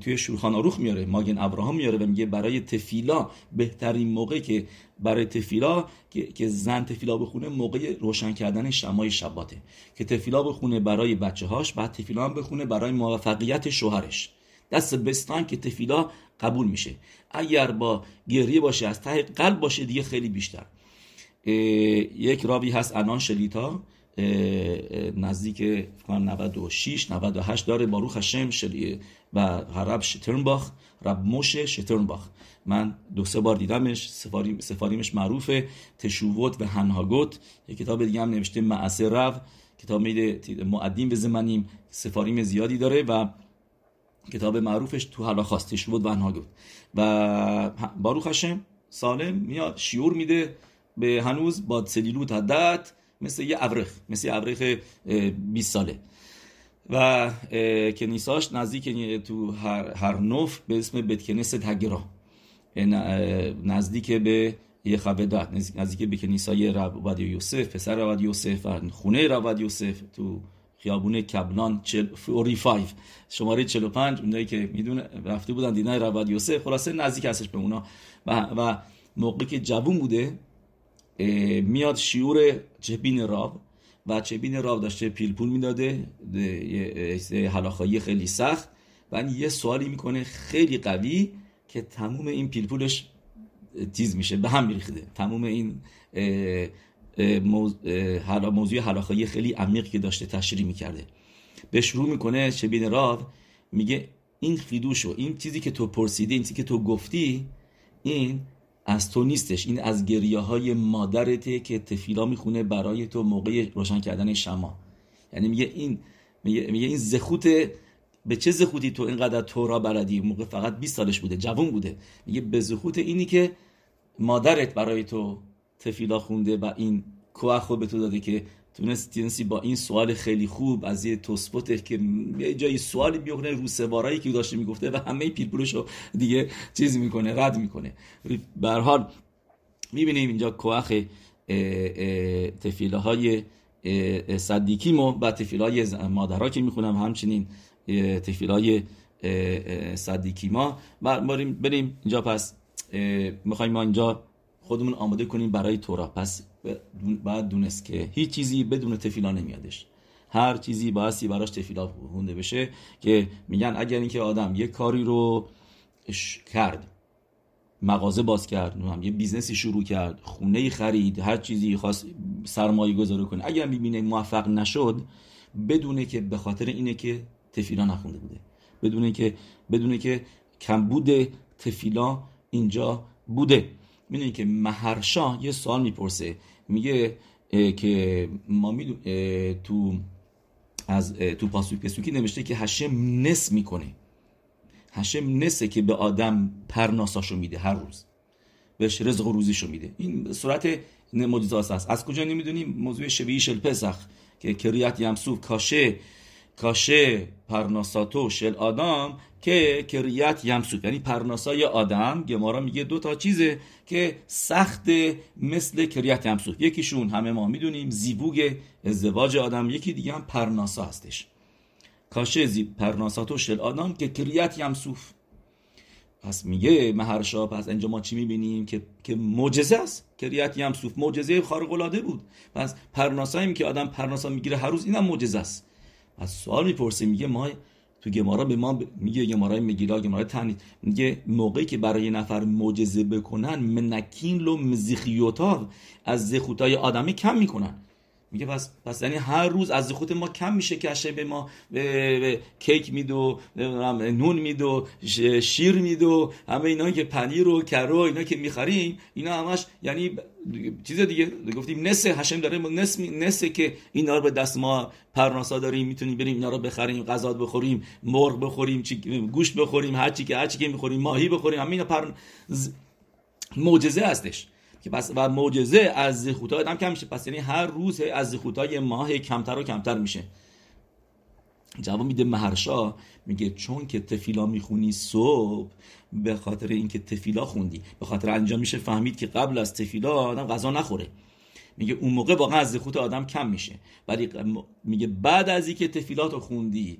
[SPEAKER 1] توی شورخان آروخ میاره ماگن ابراهام میاره و میگه برای تفیلا بهترین موقع که برای تفیلا که, زن تفیلا بخونه موقع روشن کردن شمای شباته. که تفیلا بخونه برای بچه هاش بعد تفیلا هم بخونه برای موفقیت شوهرش. دست بستان که تفیلا قبول میشه. اگر با گریه باشه از ته قلب باشه دیگه خیلی بیشتر. یک راوی هست انان شلیتا نزدیک 96 98 داره باروخ هشم شلی و رب شترنباخ رب موشه شترنباخ. من دو سه بار دیدمش سفاریم سفاریمش معروفه تشووت و هنهاگوت. یک کتاب دیگه هم نوشته معسه رو کتاب میده معدیم به زمانیم سفاریم زیادی داره و کتاب معروفش تو حالا خواست تشووت و هنهاگوت. و باروخ هشم سالم میاد شیور میده. به هنوز با سلیلوت هدت مثل یه ابرخ مثل یه ابرخ 20 ساله. و کنیساش نزدیک تو هر, هر نوف به اسم بتکنس تگرا. نزدیک به یه خبدت نزدیک به کنیسای رب یوسف پسر رب یوسف و خونه رب یوسف تو خیابون کبلان 45 شماره 45 اونایی که می‌دونه رفته بودن دیدن رب یوسف. خلاصه نزدیک هستش به اونا. و, و موقعی که جوون بوده میاد شیور جبین راب و چبین راو داشته پیلپول می‌داده. حلاخایی خیلی سخت. و یه سوالی می‌کنه خیلی قوی که تموم این پیلپولش تیز میشه به هم میریخته. تموم این موضوع حلاخایی خیلی عمیق که داشته تشریح می‌کرده. به شروع می‌کنه شبین راو میگه این خیدوشو این چیزی که تو پرسیدی این چیزی که تو گفتی این از تو نیستش. این از گریه های مادرته که تفیلا می‌خونه برای تو موقع روشن کردن شما. یعنی میگه این میگه, میگه این زخوت به چه زخوتی تو اینقدر تورا بلدی؟ موقع فقط 20 سالش بوده جوون بوده. میگه به زخوت اینی که مادرت برای تو تفیلا خونده و این کوه به تو داده که تونستی با این سوال خیلی خوب از یه توسپوت که یه جایی سوالی بیکنه رو سوارایی که داشته می‌گفته و همه پیلپولش رو دیگه چیز می‌کنه رد می‌کنه. به حال می‌بینیم اینجا کوخ تفیله های صدیکیمو و تفیله های مادرها که می‌خونم همچنین تفیله های צדיקים ا. بریم اینجا. پس می‌خوایم ما اینجا خودمون آماده کنیم برای تورا. پس باید دونست که هیچ چیزی بدون תפילה نمیادش. هر چیزی بایستی براش תפילה خونده بشه که میگن اگر اینکه آدم یه کاری رو کرد مغازه باز کرد یه business ی شروع کرد خونه خرید هر چیزی خواست سرمایه گذاری کنه اگر می‌بینه موفق نشد بدونه که به خاطر اینه که تفیلا نخونده بوده. بدونه که بدونه که کمبود تفیلا اینجا بوده. می‌دونی که مهرشا یه سوال می‌پرسه. میگه که ما میدون تو از تو پاسوک پسوکی نوشته که هشم نس می‌کنه. هشم نسه که به آدم پرناساشو میده هر روز. بهش رزق و روزیشو میده. این صورت معجزات است از کجا نمی‌دونیم موضوع شبیه شل پسخ که کریت یمسوف کاشه. کاشه پرناساتو شل آدم که کریت یمسوف یعنی پرناسای آدم گمارا میگه دو تا چیزه که سخت مثل کریت یمسوف یکیشون همه ما می‌دونیم زیبوگ ازدواج آدم یکی دیگه هم پرناسا هستش. کاشه زی پرناساتو شل آدم که کریت یمسوف پس میگه مهرشا پس اینجا ما چی می‌بینیم؟ که که معجزه است. کریت یمسوف معجزه خارق العاده بود. پس پرناساییم که آدم پرناسا می‌گیره هر روز اینم معجزه است. از سوال می‌پرسه میگه ما تو گمارا به ما میگه گمارای میگیلا گمارای تنید میگه موقعی که برای نفر معجزه بکنن منکین لو مزیخیوتا از زخوتای آدمی کم می‌کنن. میگه پس پس یعنی هر روز از زخوت ما کم میشه که به ما به, به کیک میدو نون میدو شیر میدو همه اینا که پنیر و کرو اینا که می‌خریم اینا همش یعنی چیز دیگه گفتیم نسه هشم داره نس نسه که اینا رو به دست ما پرناسا داریم می‌تونیم بریم اینا رو بخریم غذا بخوریم مرغ بخوریم گوشت بخوریم هر چی که هر چی که می‌خوریم ماهی بخوریم همین پر معجزه هستش. که پس و معجزه از زخوتای آدم کم میشه. پس یعنی هر روز از زخوتای ماه کمتر و کمتر میشه. جواب میده مهرشا میگه چون که تفیلا می‌خونی صبح به خاطر اینکه تفیلا خوندی. به خاطر انجام میشه فهمید که قبل از تفیلا آدم غذا نخوره. میگه اون موقع واقعا از زخوت آدم کم میشه. ولی میگه بعد از اینکه تفیلات رو خوندی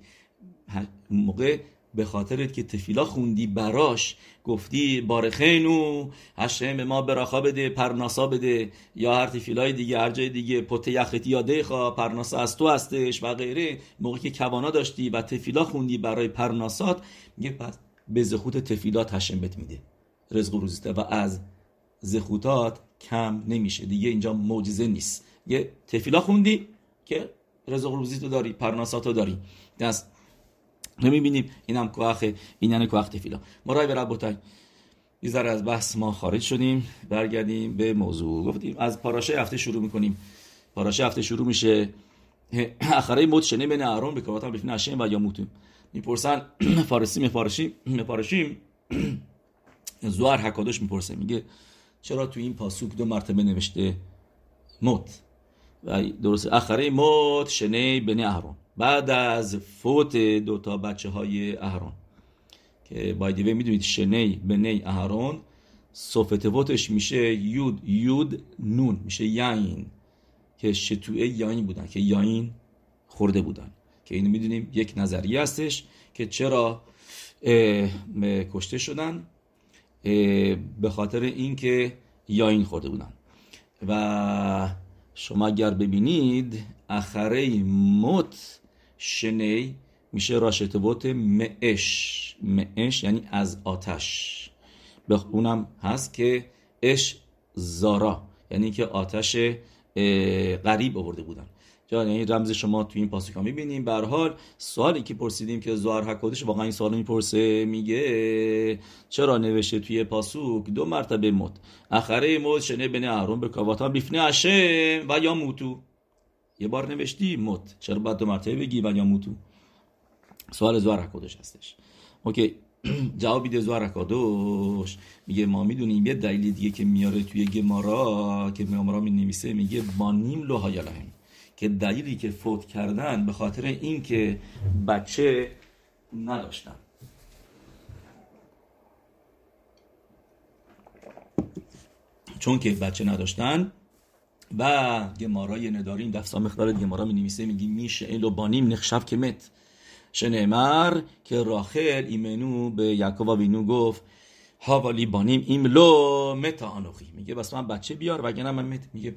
[SPEAKER 1] موقع به خاطر که تفیلا خوندی براش گفتی بارخینو هشم ما براخا بده پرناسا بده. یا هر تفیلای دیگه هر جای دیگه پته یختی یا دیخا پرناسا از تو هستش و غیره. موقعی که کوانا داشتی و تفیلا خوندی برای پرناسات میگه پس به زخوت تفیلات هشم بت میده. رزق و و از زخوتات کم نمیشه. دیگه اینجا معجزه نیست. یه تفیلا خوندی که رزق تو داری پرناساتو داری. دست نمی‌بینیم این هم کوخ یعنی کوخ تفیلا. مرای به ربوتای یه از بحث ما خارج شدیم برگردیم به موضوع. گفتیم از پاراشه هفته شروع می‌کنیم. پاراشه هفته شروع میشه. اخره موت شنه بین اهرون به کاراتم بفین و یا موتیم. می‌پرسن فارسی میپارشیم میپارشیم زوار حکادش می‌پرسه. میگه چرا تو این پاسوک دو مرتبه نوشته موت و درست اخره موت شنه بین اهرون بعد از فوت دو تا بچه های اهرون که بایدیوه می‌دونید شنی بنی اهرون صفتوتش میشه یود یود نون میشه یاین که شتوه یاین بودن که یاین خورده بودن که اینو می‌دونیم یک نظریه هستش که چرا کشته شدن به خاطر اینکه یاین خورده بودن. و شما اگر ببینید اخره موت شنی میشه راشتبوت معش معش یعنی از آتش. به اونم هست که اش زارا یعنی که آتش غریب آورده بودن. یعنی رمز شما تو این پاسوک ها می‌بینیم. به حال سوالی که پرسیدیم که زوار حکادش واقعا این سوال می‌پرسه میگه چرا نوشته توی پاسوک؟ دو مرتبه مت اخره مت شنه بین اهرون به کاواتا بیفنه اشم و یا موتو. یه بار نوشتی مت. چرا باید دو مرتبه بگی و یا موتو؟ سوال زوار حکادش هستش؟ اوکی. جوابی ده زوار حکادش میگه ما می‌دونیم یه دلیل دیگه که میاره توی گمارا که گمارا می نویسه میگه بانیم لوهای لهم که دلیلی که فوت کردن به خاطر اینکه بچه نداشتن. چون که بچه نداشتن و گمارای نداریم دفتا مقدار گمارا می نویسه میگی میشه ایلو بانیم نخشف که مت. شنمر که راخل ایمنو به یعقوب وینو گفت هاوالی بانیم ایم لو متا آنوخی. میگه بس من بچه بیار وگرنه من مت. میگه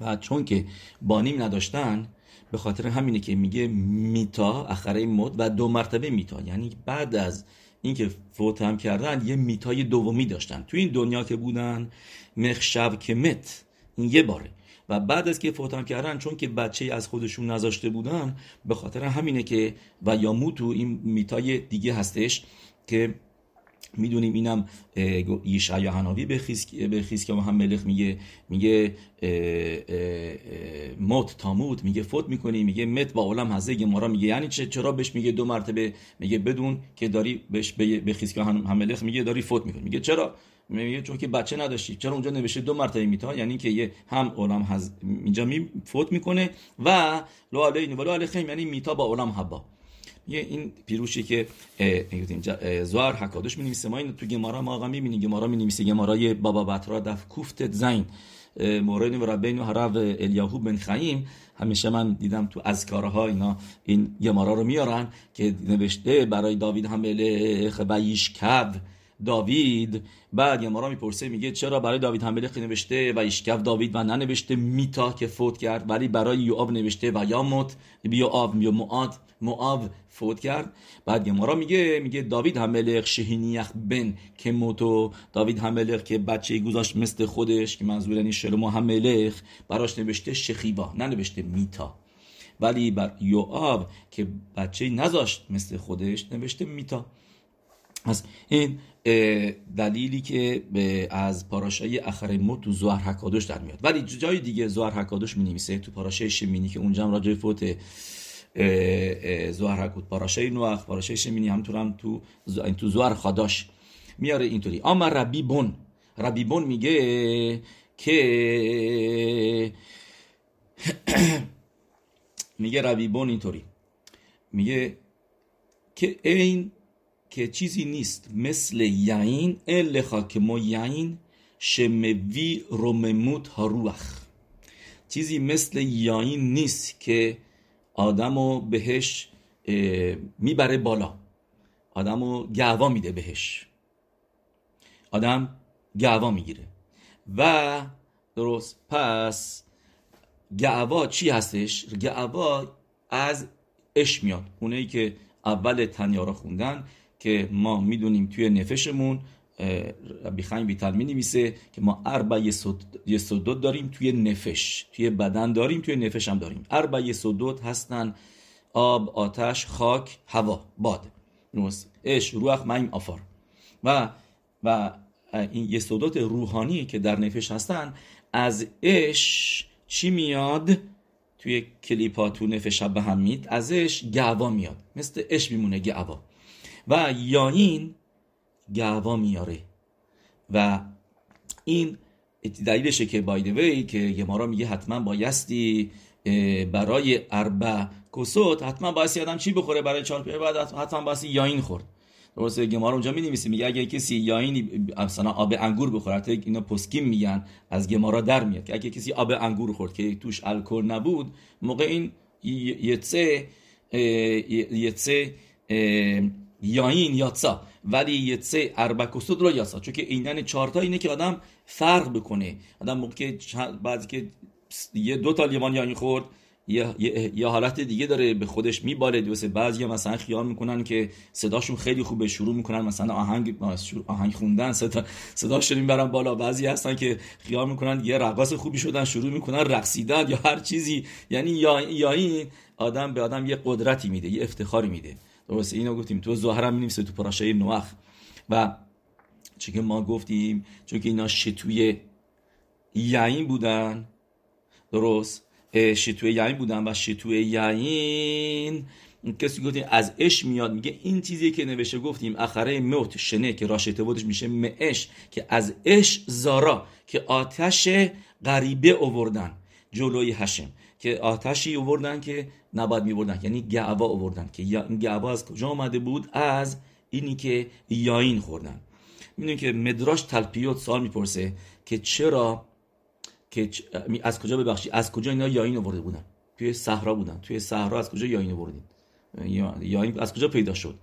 [SPEAKER 1] و چون که بانیم نداشتن به خاطر همینه که میگه میتا اخره مد و دو مرتبه میتا. یعنی بعد از اینکه فوت هم کردن یه میتای دومی داشتن. تو این دنیا که بودن مخشب که مت. این یه باره. و بعد از که فوت هم کردن چون که بچه از خودشون نذاشته بودن به خاطر همینه که و یا موتو این میتای دیگه هستش که می‌دونیم اینم یشعیا حناوی به خیز که هم ملخ میگه میگه موت تاموت میگه فوت می‌کنی میگه مت با عالم هزه گمارا میگه یعنی چرا بهش میگه دو مرتبه میگه بدون که داری بهش به خیز که هم ملخ میگه داری فوت می‌کنی. میگه چرا؟ میگه چون که بچه نداشتی. چرا اونجا نوشته دو مرتبه میتا یعنی که یه هم عالم هز اینجا می فوت می‌کنه و لو علی و لو یعنی میتا با عالم حبا. یه این پیروشی که زوار حکادش می نویسه ما این تو گمارا ما آقا می‌بینیم. گمارا می نویسه گمارای بابا بطرا دف کوفت زین. مورد و ربین و حرف الیاهو بن خیم. همیشه من دیدم تو اذکارها اینا این گمارا رو میارن که نوشته برای داوید هم ملخ و کب. داوید. بعد گمارا می‌پرسه میگه چرا برای داوید هم ملخ نوشته و ایشکف داوید و ننوشته میتا که فوت کرد ولی برای یوآب نوشته و یا مت یا آب یا معاد معاو فوت کرد. بعد گمارا میگه میگه داوید هملخ شهینیخ بن که موتو داوید هملخ که بچه گذاشت مثل خودش که منظور یعنی شلمو هملخ براش نوشته شخیبا ننوشته میتا. ولی بر یوآب که بچه نذاشت مثل خودش نوشته میتا. از این دلیلی که از پاراشای اخر مو تو زوهر حکادش در میاد. ولی جای دیگه زوهر حکادش می نویسه تو پاراشای شمینی که اونجا هم راجع فوت زوهر حکود. پاراشای نوخ پاراشای شمینی هم تو هم تو تو زوهر خاداش میاره اینطوری. اما ربی بون. ربی بون میگه که میگه ربی بون اینطوری. میگه که این که چیزی نیست مثل یعین ال خاکمو یعین شموی رومموت هاروخ چیزی مثل یعین نیست که آدمو بهش می‌بره بالا. آدمو گعوا میده بهش. آدم گعوا می‌گیره. و درست پس گعوا چی هستش؟ گعوا از اش میاد. اونایی که اول تنیارا خوندن که ما می‌دونیم توی نفشمون ربی خیم بیتر می نویسه که ما اربع یسودوت داریم توی نفش. توی بدن داریم توی نفش هم داریم. اربع یسودوت هستن. آب آتش خاک هوا باد. اش روح میم آفار. و و این یسودوت روحانی که در نفش هستن از اش چی میاد؟ توی کلیپا تو نفش به هم مید ازش گعوا میاد. مثل اش میمونه گعوا و یاین گعوا میاره. و این دلیلشه که وی که یمارا میگه حتما بایستی برای اربع کسوت حتما بایستی آدم چی بخوره برای چهار پیه بعد حتما بایستی یاین خورد. درسته؟ گمارا اونجا می میگه اگه کسی یاین مثلا آب انگور بخوره حتی اینا پسکیم میگن از گمارا در میاد. که اگه کسی آب انگور خورد که توش الکل نبود موقع این یتسه یتسه یاین یاتسا ولی یتسه اربکوسود رو یاسا چون که اینن چهارتا اینه که آدم فرق بکنه. آدم موقع که بعضی که یه دو تا لیوان یاین خورد یه, یه،, حالت دیگه داره به خودش میباله. واسه بعضی مثلا خیال می‌کنن که صداشون خیلی خوبه شروع می‌کنن مثلا آهنگ آهنگ خوندن صدا صداشون می‌برن بالا. بعضی هستن که خیال می‌کنن یه رقاص خوبی شدن شروع می‌کنن رقصیدن یا هر چیزی. یعنی یا, یا این آدم به آدم یه قدرتی میده یه افتخاری میده. درست اینو گفتیم تو زهرم می‌نویسه تو پراشه نوخ. و چون که ما گفتیم چون که اینا شتوی یعین بودن درست؟ شتوی یعین بودن و شتوی یعین کسی گفتیم از اش میاد میگه این چیزی که نوشته گفتیم اخره موت شنه که راشته بودش میشه معش که از اش زارا که آتش غریبه اووردن جلوی هشم. که آتشی اووردن که نباید میبردن. یعنی گعوا اووردن که این گعوا از کجا آمده بود؟ از اینی که یاین خوردن. می‌دونی که مدراش تلپیوت سال می‌پرسه که چرا که از کجا ببخشید از کجا اینا یاین آورده بودن؟ توی صحرا بودن. توی صحرا از کجا یاین آوردین؟ یاین از کجا پیدا شد؟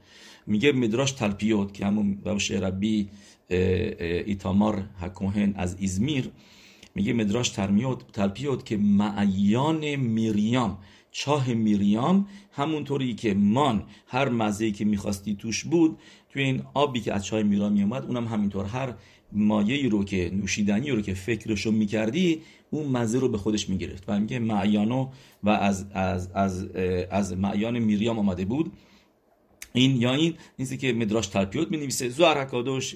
[SPEAKER 1] میگه مدراش تلپیوت که همون بخش ربی ایتامار هکوهن از ایزمیر میگه مدراش ترمیوت تلپیوت که معیان میریام. چاه میریام همونطوری که مان هر مزهی که می‌خواستی توش بود توی این آبی که از چاه میریام میومد اونم همینطور. هر مایه رو که نوشیدنی رو که فکرشو می‌کردی اون مزه رو به خودش می‌گرفت. و میگه معیانو و از, از, از, از معیان میریام آمده بود. این یا این نیستی که مدراش تلپیوت می نویسه زوار حکادوش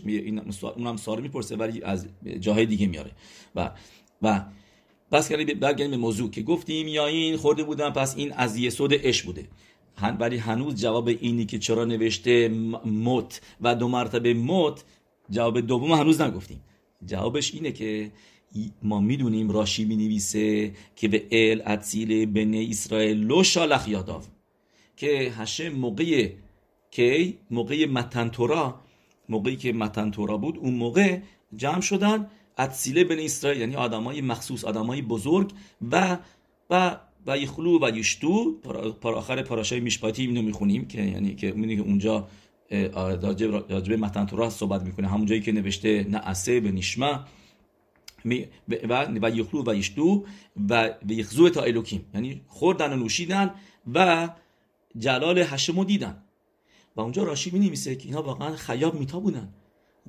[SPEAKER 1] اونم سوال ولی از جاهای دیگه میاره. و و بس کردیم برگردیم به موضوع که گفتیم یا این خورده بودن پس این از یسود اش بوده. ولی هنوز جواب اینی که چرا نوشته موت و دو مرتبه موت جواب دوم هنوز نگفتیم. جوابش اینه که ما می‌دونیم راشی می نویسه که به ال اتسیل بن اسرائیل لو شالخ یاداو که هشه موقع که موقع متنتورا موقعی که متنتورا بود اون موقع جمع شدن اتسیله بن اسرائیل یعنی آدمای مخصوص آدمای بزرگ و و و یخلو و یشتو پر آخر پاراشای میشپاتی اینو می‌خونیم که یعنی که که اونجا راجب متن تورا صحبت می‌کنه. همون جایی که نوشته نعسه به نشما و و یخلو و یشتو و یخزو تا الوکیم یعنی خوردن و نوشیدن و جلال هشمو دیدن. و اونجا راشی می نویسه که اینا واقعا خیاب میتا بودن.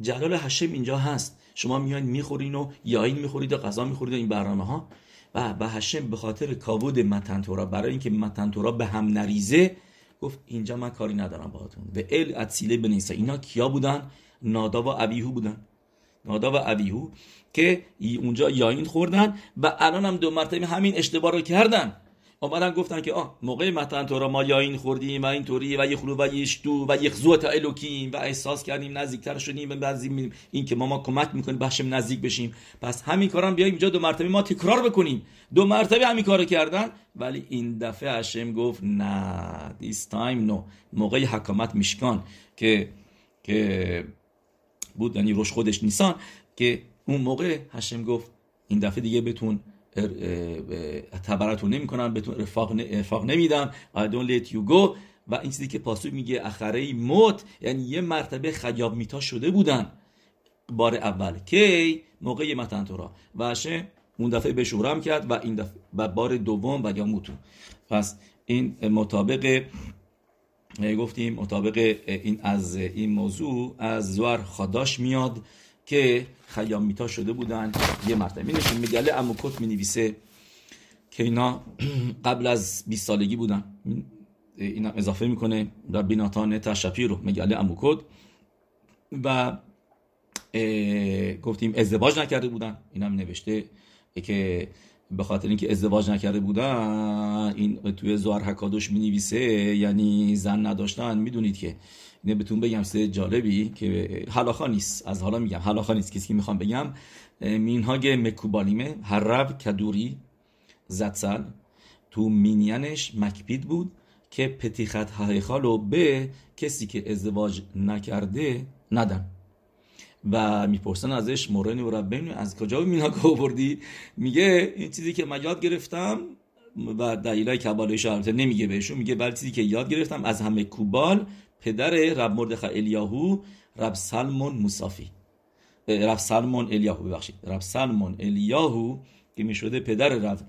[SPEAKER 1] جلال هشم اینجا هست. شما میان می‌خورین و یاین می‌خورید و غذا می‌خورید و این برنامه ها و به هشم به خاطر کابود متن تورا برای اینکه متن تورا به هم نریزه گفت اینجا من کاری ندارم باهاتون. به ال اتسیله بنیسا اینا کیا بودن؟ نادا و ابیهو بودن. نادا و ابیهو که اونجا یاین خوردن و الان هم دو مرتبه همین اشتباه رو کردن. اومدن گفتن که آه موقع متن تو ما یا این خوردیم و اینطوری و خلو و یشتو و یخزوت الوکیم و احساس کردیم نزدیکتر شدیم و این که ما ما کمک می‌کنیم بخشم نزدیک بشیم. پس همین کارم بیایم اینجا دو مرتبه ما تکرار بکنیم. دو مرتبه همین کارو کردن. ولی این دفعه هشم گفت نه this time no. موقع حکامت میشکان که که بود یعنی روش خودش نیسان که اون موقع هشم گفت این دفعه دیگه بتون تبرتون نمی‌کنم بهتون ارفاق, ارفاق نمیدم I don't let you go. و این چیزی که پاسو میگه اخره موت. یعنی یه مرتبه خیاب میتا شده بودن. بار اول. کی؟ موقع متن تورا. و اون دفعه به شورم کرد و این دفعه و بار دوم و یا موتو. پس این مطابق گفتیم مطابق این از این موضوع از زوار خداش میاد که خیامیتا شده بودن. یه مرتبه. می نشون مگله اموکوت می نویسه که اینا قبل از 20 سالگی بودن. اینا اضافه می‌کنه ربی ناتان تشفی رو مگله اموکوت و گفتیم ازدواج نکرده بودن. اینم نوشته که به خاطر اینکه ازدواج نکرده بودن این توی زوار حکادوش می نویسه یعنی زن نداشتن. می‌دونید که اینه بهتون بگم سه جالبی که حلاخا نیست. از حالا میگم حلاخا نیست. کسی که می‌خوام بگم مینهاگ مکوبالیمه هر رب کدوری زدسل تو مینینش مکبید بود که پتیخت هایخالو به کسی که ازدواج نکرده ندن. و می‌پرسن ازش مورنی و ربین از کجا مینهاگ آوردی؟ میگه این چیزی که من یاد گرفتم و دلیلای کبالش البته نمیگه بهشون میگه بل چیزی که یاد گرفتم از همه کوبال پدر رب مردخ الیاهو رب سلمون موسافی رب سلمون الیاهو ببخشید. رب سلمون الیاهو که می شده پدر رب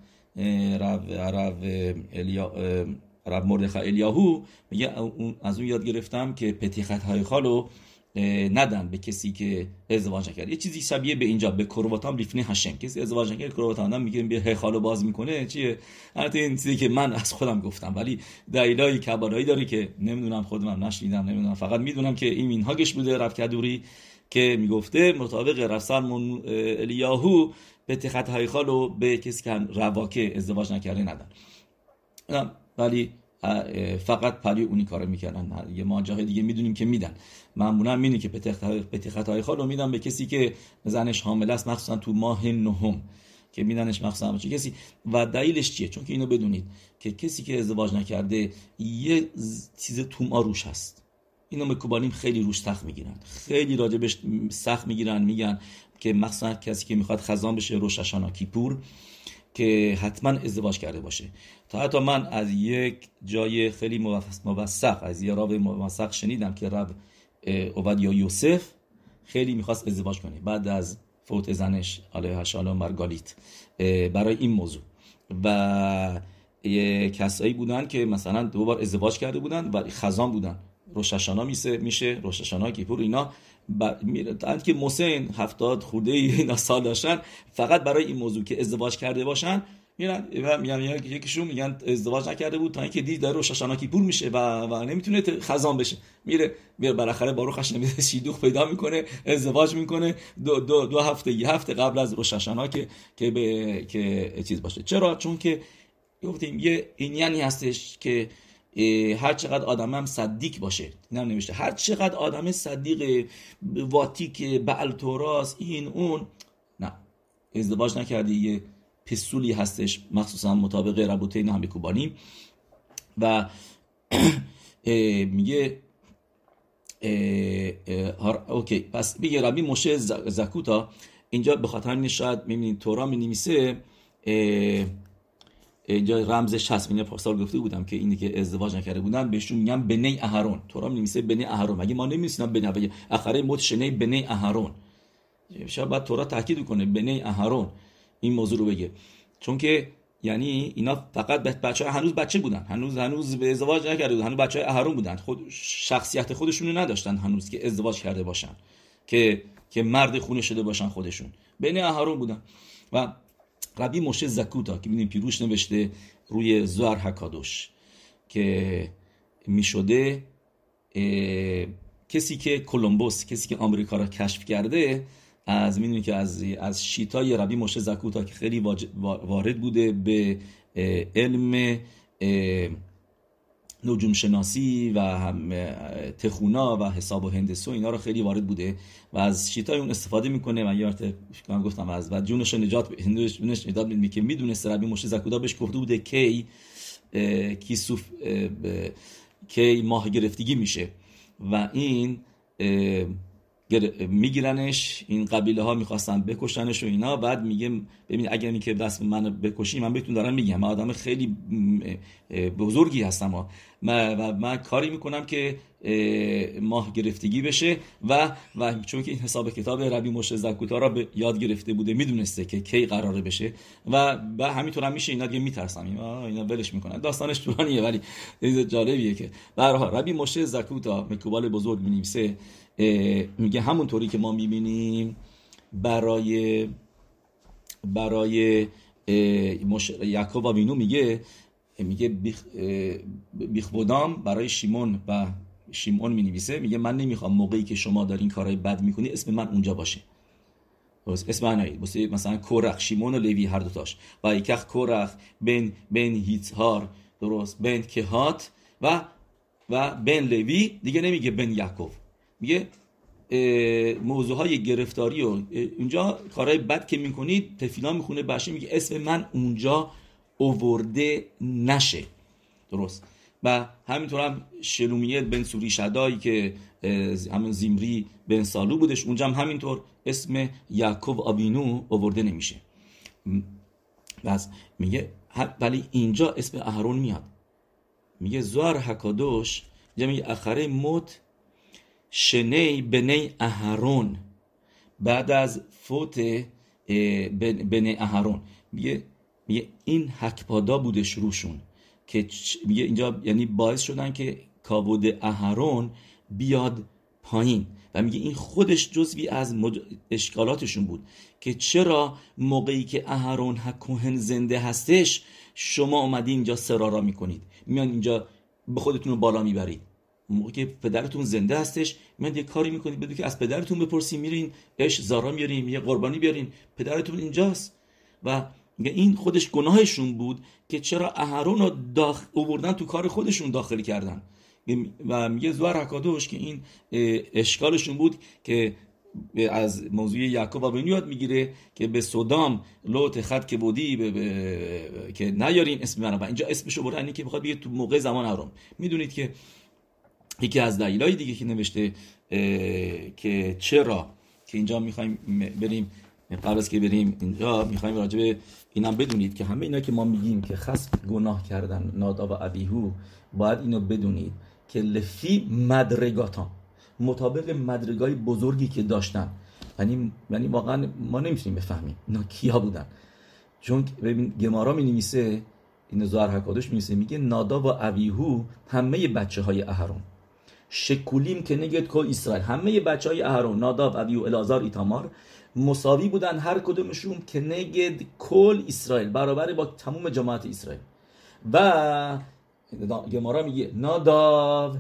[SPEAKER 1] رب رب الیا رب مردخا الیاهو. میگه از اون یاد گرفتم که پتیخت های خالو ندن به کسی که ازدواج نکرد یه چیزی شبیه به اینجا به کرواتام ریفنی هشم کسی ازدواج نکرد کرواتام میگه به هیخالو باز می‌کنه. چیه؟ البته این چیزی که من از خودم گفتم ولی دلیلای کبارایی داره که نمی‌دونم خودم نشنیدم نمی‌دونم. فقط می‌دونم که این مینهاگش بوده رفت کدوری که می‌گفته مطابق رفسان الیاهو به تخت هایخالو به کسی که رواکه ازدواج نکرده ندن. ولی فقط پری اونی کارو می‌کردن. یه ما جاهای دیگه می‌دونیم که میدن. معمولا می‌دونی که پتیخت های خال رو میدن به کسی که زنش حامل است مخصوصا تو ماه نهم که میدنش مخصوصا چه کسی و دلیلش چیه؟ چون که اینو بدونید که کسی که ازدواج نکرده یه چیز توما روش هست. اینو مکوبانیم خیلی روش سخت می‌گیرن. خیلی راجبش سخت می‌گیرن میگن که مخصوصا کسی که می‌خواد خزان بشه روششانا کیپور که حتما ازدواج کرده باشه. تا حتی من از یک جای خیلی موثق از یه راوی موثق شنیدم که رب یا یوسف خیلی می‌خواست ازدواج کنه بعد از فوت زنش علیه السلام مرگالیت برای این موضوع و کسایی بودن که مثلا دو بار ازدواج کرده بودن و خزان بودن روششانا میشه میشه روششانا کیپور اینا میرن که مسین هفتاد خورده اینا سال داشتن فقط برای این موضوع که ازدواج کرده باشن میرن و میگن یکیشون میگن ازدواج نکرده بود تا اینکه دید داره روششانا کیپور میشه و, و نمی‌تونه خزان بشه. میره میره بالاخره با روخش نمیده شیدوخ پیدا می‌کنه ازدواج می‌کنه. دو, دو, دو هفته یه هفته قبل از روششانا که که به که چیز باشه. چرا؟ چون که گفتیم یه اینیانی هستش که هر چقدر آدم هم صدیق باشه. نم نوشته. هر چقدر آدم صدیق واتیک بعل توراس این اون. نه. ازدواج نکردی یه پسولی هستش مخصوصا مطابق ربوته هم کوبانی. و میگه اوکی پس میگه ربی موشه زکوتا اینجا به خاطر همین شاید می‌بینید تورا می نویسه اینجا رمزش هست. من پارسال گفته بودم که اینی که ازدواج نکرده بودن بهشون میگن بنی اهرون. تورا نمیسه بنی اهرون. مگه ما نمیسیم بنی اخره موت شنی بنی اهرون. شاید بعد تورا تاکید کنه بنی اهرون. این موضوع رو بگه. چون که یعنی اینا فقط بچه هنوز بچه بودن. هنوز هنوز به ازدواج نکرده بودن. هنوز بچه اهرون بودن. خود شخصیت خودشون رو نداشتن هنوز که ازدواج کرده باشن. که که مرد خونه شده باشن خودشون. بین اهرون بودن. و ربی موشه زکوتا که می‌دونیم پیروش نوشته روی زوار حکادوش که می‌شده کسی که کولومبوس کسی که آمریکا را کشف کرده از می‌دونی که از از شیتای ربی موشه زکوتا که خیلی وارد بوده به علم نجوم شناسی و هم تخونا و حساب و هندسه اینا رو خیلی وارد بوده و از شیتای اون استفاده می‌کنه من یارت گفتم از و جونش نجات جونش نجات میده که می‌دونه ربی موشه زکوتا بهش گفته بوده کی کیسوف کی ماه گرفتگی میشه. و این میگیرنش این قبیله ها می‌خواستن بکشنش و اینا. بعد میگه ببین اگر که دست من بکشی من بهتون دارم میگم. من آدم خیلی بزرگی هستم. و من کاری می‌کنم که ماه گرفتگی بشه و و چون که این حساب کتاب ربی مشه زکوتا را به یاد گرفته بوده می‌دونسته که کی قراره بشه. و به همینطور هم میشه اینا دیگه میترسم. اینا ولش می‌کنن. داستانش طولانیه ولی جالبیه که. به ربی مشه زکوتا مکوبال بزرگ می‌نویسه. میگه همونطوری که ما می‌بینیم برای برای یعقوب آوینو میگه میگه بیخ برای شیمون و شیمون می نویسه میگه من نمی‌خوام موقعی که شما دارین کارهای بد می‌کنی اسم من اونجا باشه. اسم من مثلا کورخ شیمون و لوی هر دوتاش و یکخ کورخ بین بین هیتهار درست؟ بین کهات و و بین لوی دیگه نمیگه بین یعقوب. میگه موضوع های گرفتاری و اونجا کارهای بد که می‌کنید تفیلا می‌خونه بشه میگه اسم من اونجا اوورده نشه. درست. و همینطور هم شلومیت بن سوری شدایی که همین زیمری بن سالو بودش اونجا هم همینطور اسم یعقوب آبینو اوورده نمیشه. بس میگه ولی اینجا اسم اهرون میاد. میگه زوار حکادوش میگه اخره موت شنی بنی اهرون بعد از فوت بنی اهرون. میگه میگه این حکپادا بودش روشون که میگه اینجا یعنی باعث شدن که کابود اهرون بیاد پایین. و میگه این خودش جزوی از اشکالاتشون بود که چرا موقعی که اهرون هکوهن زنده هستش شما اومدین اینجا سرارا می‌کنید. میان اینجا به خودتون رو بالا می‌برید. موقعی که پدرتون زنده هستش میان یه کاری می‌کنید بدون که از پدرتون بپرسین میرین اش زارا میارین یه قربانی بیارین. پدرتون اینجاست. و این خودش گناهشون بود که چرا اهرون رو داخل اووردن تو کار خودشون داخل کردن. و میگه زوار حکادوش که این اشکالشون بود که از موضوع یعقوب و یاد می‌گیره که به صدام لوت خط که بودی به که نیارین اسم من اینجا اسمشو بردن که بخواد بگه تو موقع زمان هرم می‌دونید که یکی از دلایل دیگه که نوشته که چرا که اینجا می‌خوایم بریم قبل از که بریم اینجا می‌خوایم راجع به اینم بدونید که همه اینا که ما میگیم که خصف گناه کردن نادا و ابیهو باید اینو بدونید که لفی مدرگاتان مطابق مدرگای بزرگی که داشتن. یعنی یعنی واقعا ما نمی‌تونیم بفهمیم اینا کیا بودن. چون ببین گمارا می نویسه این زهر حکادش می میگه نادا و اویهو همه بچه های اهرون شکولیم که نگید که اسرائیل. همه بچه های اهرون ناداب اویهو الازار ایتامار مساوی بودن هر کدومشون که نگید کل اسرائیل برابر با تموم جماعت اسرائیل. و گمارا میگه ناداو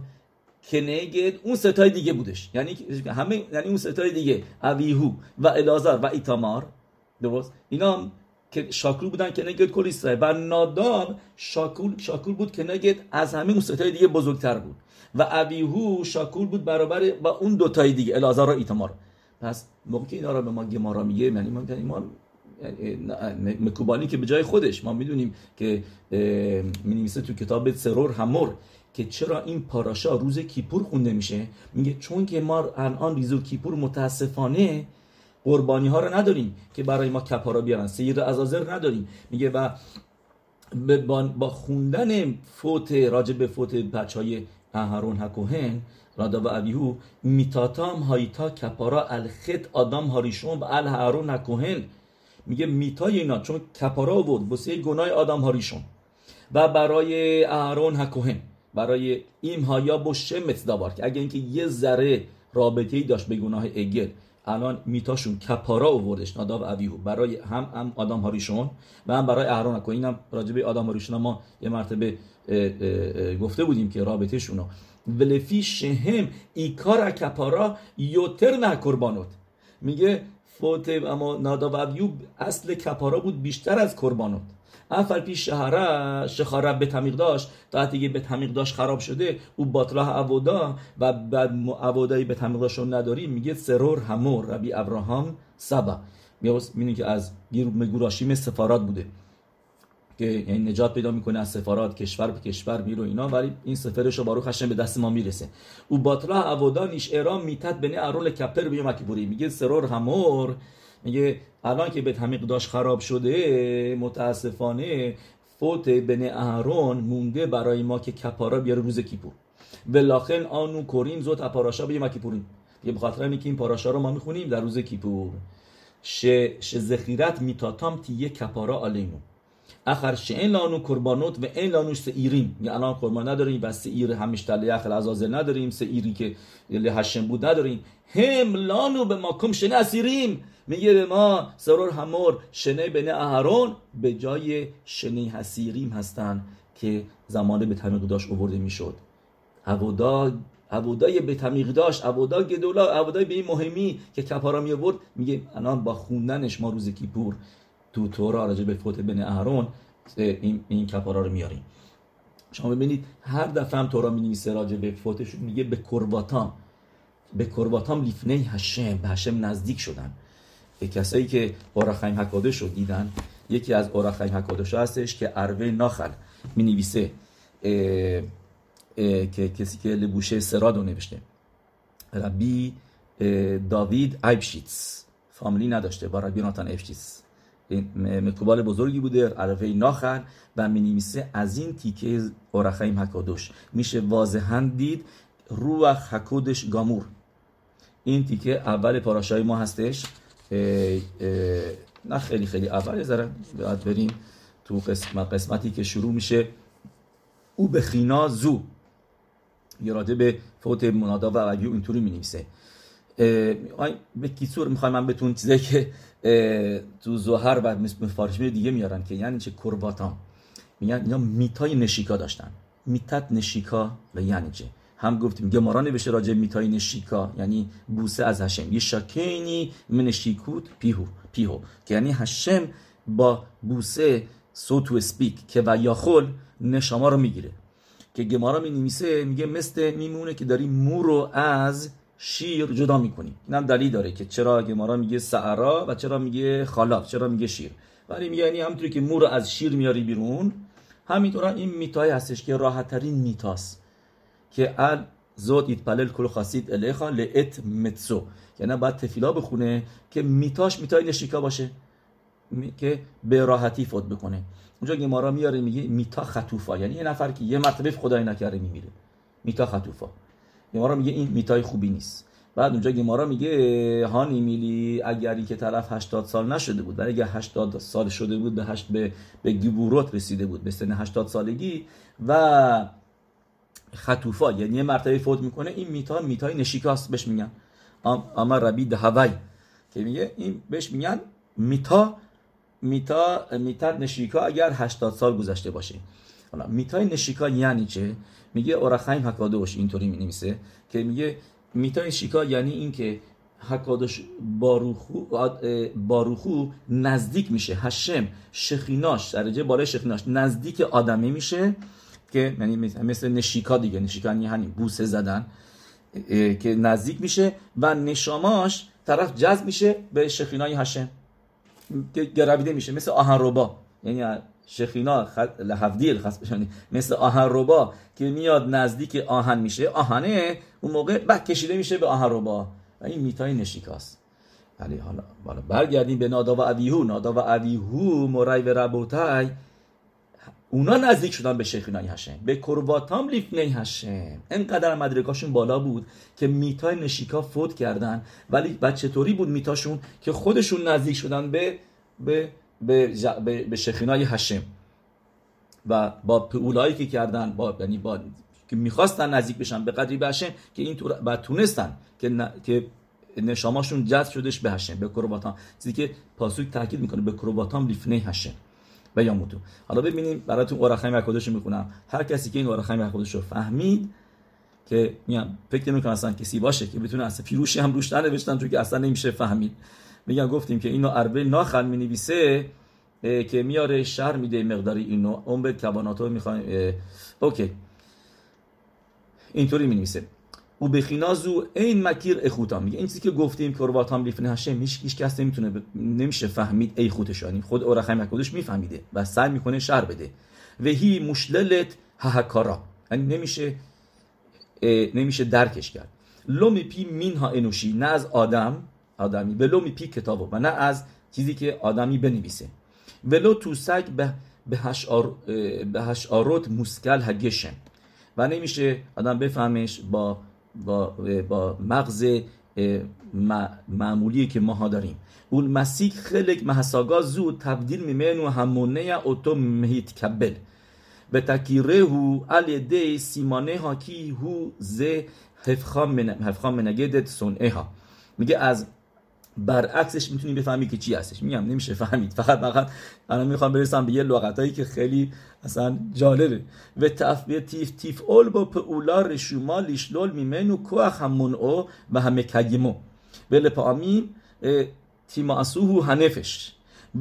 [SPEAKER 1] کنگد اون ستای دیگه بودش. یعنی همه یعنی اون ستای دیگه اویهو و الازار و ایتامار. درست؟ اینا که شاکول بودن که نگید کل اسرائیل. و ناداب شاکول شاکول بود که نگید از همه اون ستای دیگه بزرگتر بود. و اویهو شاکول بود برابر با اون دوتای دیگه الازار و ایتامار پس موقعی که اینا را به ما گمارا میگه یعنی ما یعنی ما مکوبانی که به جای خودش ما می‌دونیم که می تو کتاب سرور همور که چرا این پاراشا روز کیپور خونده میشه؟ میگه چون که ما الان ریزو کیپور متاسفانه قربانی ها رو نداریم که برای ما کپارا بیارن سیر ازازر نداریم. میگه و با خوندن فوت راجع به فوت بچه های اهرون هکوهن رادا و اویهو میتاتام هایتا کپارا الخط آدم هاریشون و الهرون هکوهن میگه میتای اینا چون کپارا بود بسیه گناه آدم هاریشون و برای اهرون هکوهن برای این هایا با شمت دابار که اگه اینکه یه ذره رابطه ای داشت به گناه اگل. الان میتاشون کپارا آوردش ناداب اویهو برای هم هم آدم هاریشون و هم برای اهرون هکوهن اینم راجبه آدم هاریشون ما یه مرتبه گفته بودیم که رابطه شونو ولفی شهم ایکار کپارا یوتر نه قربانوت میگه فوت اما ناداب اویوب اصل کپارا بود بیشتر از قربانوت افر پیش شهره شخاره به تمیق داشت تا دیگه به تمیق داشت خراب شده او باطراه عودا و بعد عوادایی به تمیق داشت نداریم میگه سرور همور ربی ابراهام سبا می‌بینید که از گوراشیم سفارات بوده که یعنی نجات پیدا می‌کنه از سفارات کشور به کشور میرو اینا ولی این سفرش رو بارو خشن به دست ما می‌رسه او باطرا عودا نیش ارام میتت بنی ارول کپر بیوم بوری میگه سرور همور میگه الان که به تمیق داشت خراب شده متاسفانه فوت بن اهرون مونده برای ما که کپارا بیاره روز کیپور. ولاخن آنو کوریم زوت اپاراشا به کیپوریم. یه بخاطر اینکه این پاراشا رو ما می‌خونیم در روز کیپور. ش, ش زخیرت میتاتام تیه کپارا آلیمو اخر این لانو قربانوت و این لانوش سئیریم یعنی الان قربان نداریم و سئیر همیش اخر ازازه نداریم. سئیری که هشم بود نداریم. هم به ما کم شنه اسیریم میگه ما سرور همور شنه بنه اهرون به جای شنه حسیریم هستن که زمانه به تمیق داشت اوورده می‌شد عبودا عبودای به تمیق داشت عبودا گدولا عبودای به این مهمی که کپارا می میگه الان با خوندنش ما روز کیپور تو تورا راجع به فوت بن اهرون این, این کپارا رو میاریم شما ببینید هر دفعه هم تورا می نویسه راجع به فوتش میگه به کرباتام به کرباتام لیفنه هشم به هشم نزدیک شدن. به کسایی که اورخایم حکادش رو دیدن یکی از اورخایم حکادش هستش که اروه ناخل می نویسه که کسی که لبوشه سراد رو نوشته. ربی داوید ایبشیتس. فامیلی نداشته. با ربی ناتان ایبشیتس. مکوبال بزرگی بوده عرفه ناخل و می از این تیکه اورخایم حکادش. میشه واضحا دید روح حکودش گامور. این تیکه اول پاراشای ما هستش. نه خیلی خیلی اول ذره باید بریم تو قسمت قسمتی که شروع میشه. او به خینا زو. یراده به فوت منادا و اولیو اینطوری می نویسه به کیسور می‌خوای من بتون چیزایی که تو زهر و مفارشمی دیگه میارن که یعنی چه کرباتام؟ میگن اینا میتای نشیکا داشتن. میتت نشیکا و یعنی چه؟ هم گفتیم گمارا نوشته راجع میتای نشیکا یعنی بوسه از هشم یه شاکینی من شیکوت پیهو پیهو که یعنی هشم با بوسه صوت و سپیک که و یاخل نشاما رو می‌گیره. که گمارا می نویسه میگه مثل میمونه که داری مو رو از شیر جدا می‌کنی. اینم دلیل داره که چرا گمارا میگه سعرا و چرا میگه خالاف چرا میگه شیر. ولی میگه یعنی همونطوری که مو رو از شیر میاری بیرون همینطور این میتای هستش که راحت ترین میتاست. زود ایتپلل کل خاصید الیخا لئت متسو. یعنی باید تفیلا بخونه که میتاش میتای نشیکا باشه که به راحتی فوت بکنه. اونجا گمارا میاره میگه میتا خطوفا. یعنی یه نفر که یه مرتبه خدای نکرده میمیره. میتا خطوفا. گمارا میگه این میتای خوبی نیست. بعد اونجا گمارا میگه هانی میلی اگری که طرف 80 سال نشده بود ولی اگه 80 سال شده بود به هشت به به گیبوروت رسیده بود به سن 80 سالگی و خطوفا یعنی یه مرتبه فوت می‌کنه این میتا میتای نشیکاست بهش میگن. اما ربی دهوی که میگه این بهش میگن میتا میتا میتا نشیکا اگر 80 سال گذشته باشه. حالا میتای نشیکا یعنی چه؟ میگه اورخایم حکادوش اینطوری می نویسه که میگه میتای نشیکا یعنی اینکه حکادوش باروخو باروخو نزدیک میشه. هشم شخیناش درجه بالای شخیناش نزدیک آدمی میشه. که یعنی مثل نشیکا دیگه نشیکا یعنی همین بوسه زدن که نزدیک میشه و نشاماش طرف جذب میشه به شخینای هشم گرویده میشه مثل آهن روبا یعنی شخینا لحفدیل خاص بشنی مثل آهن روبا که میاد نزدیک آهن میشه. آهنه اون موقع بعد کشیده میشه به آهن روبا و این میتای نشیکاست. ولی حالا برگردیم به نادا و اویهو نادا و اویهو مرای و ربوتای اونا نزدیک شدن به شیخینای هشم به کرواتام لیفنی هشم انقدر مدرکاشون بالا بود که میتای نشیکا فوت کردن. ولی بعد چطوری بود میتاشون که خودشون نزدیک شدن به به به, به, به شیخینای هشم و با پولایی که کردن با یعنی با که می‌خواستن نزدیک بشن به قدری هشم که این طور بعد تونستن که ن... که نشاماشون جذب شدش به هشم به کرواتام. چیزی که پاسوک تاکید می‌کنه به کرواتام لیفنی هشم و یا موتو. حالا ببینیم براتون اورخیم اکادش رو می‌خونم. هر کسی که این اورخیم اکادش رو فهمید که میگم فکر نمی اصلا کسی باشه که بتونه اصلا پیروشی هم روش ننوشتن چون که اصلا نمیشه فهمید. میگم گفتیم که اینو اربه ناخل می نویسه که میاره شهر میده مقداری اینو. اون به کباناتو می‌خوایم اوکی. اینطوری می نویسه او بخینازو این مکیر اخوتا میگه این چیزی که گفتیم که هم لیفن هشه میش هیچ کس نمی‌تونه ب... نمیشه فهمید ای خودش یعنی خود اورخیم خودش میفهمیده و سعی می‌کنه شر بده. و هی مشللت ههکارا. یعنی نمیشه نمیشه درکش کرد. لومی پی مین ها انوشی نه از آدم آدمی. به لومی پی کتابو و نه از چیزی که آدمی بنویسه. ولو توسک به به هشاروت مسکل هگشن. و نمیشه آدم بفهمش با با, با مغز معمولی که ماها داریم. اول مسیح خلق محساگا زود تبدیل میمنو همونه اوتو مهیت کبل. به تکیره هو دی سیمانه ها کی هو زه هفخام منگدت سنعه ها. میگه از برعکسش می‌تونی بفهمی که چی هستش. میگم نمیشه فهمید. فقط فقط الان می‌خوام برسم به یه لغتایی که خیلی اصلا جالبه. و تفبیه تیف تیف اول با پولا رشوما لیشلول میمنو کوخ همون او و همه کگیمو. بله پامیم تیما اسوهو هنفش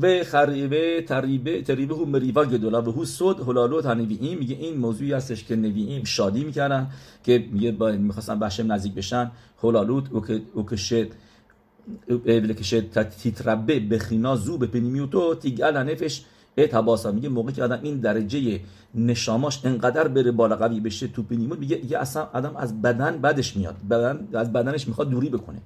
[SPEAKER 1] و خریبه تریبه تریبه هو مریوا گدولا و هو سود هلالوت هنوییم. میگه این موضوعی هستش که نوییم شادی می‌کردن که میگه می‌خواستن بشم نزدیک بشن. هلالوت او که تیتربه بخینا زو به پنیمیوتو تیگل نفش اتباسا میگه موقع که آدم این درجه نشاماش انقدر بره بالا قوی بشه تو پنیموت میگه دیگه اصلا آدم از بدن بدش میاد. بدن از بدنش می‌خواد دوری بکنه.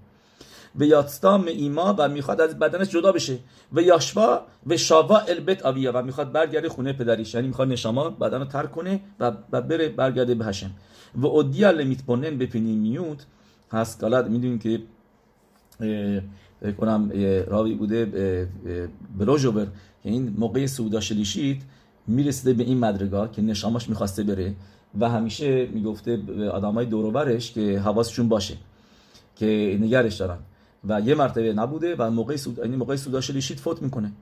[SPEAKER 1] و یادستام ایما و می‌خواد از بدنش جدا بشه. و یاشوا و شاوا البت آویا و می‌خواد برگرده خونه پدریش. یعنی می‌خواد نشاما بدن رو ترک کنه و بره برگرده به هشم. و اودیا لمیتبونن به پنیمیوت هست کالات می‌دونیم که کنم راوی بوده بلوژوبر که این موقع سودا شلیشید می‌رسیده به این مدرگاه که نشاماش می‌خواسته بره و همیشه می‌گفته به آدمای دوروبرش که حواسشون باشه که نگرش دارن. و یه مرتبه نبوده و موقع سود این موقع سودا شلیشید فوت می‌کنه.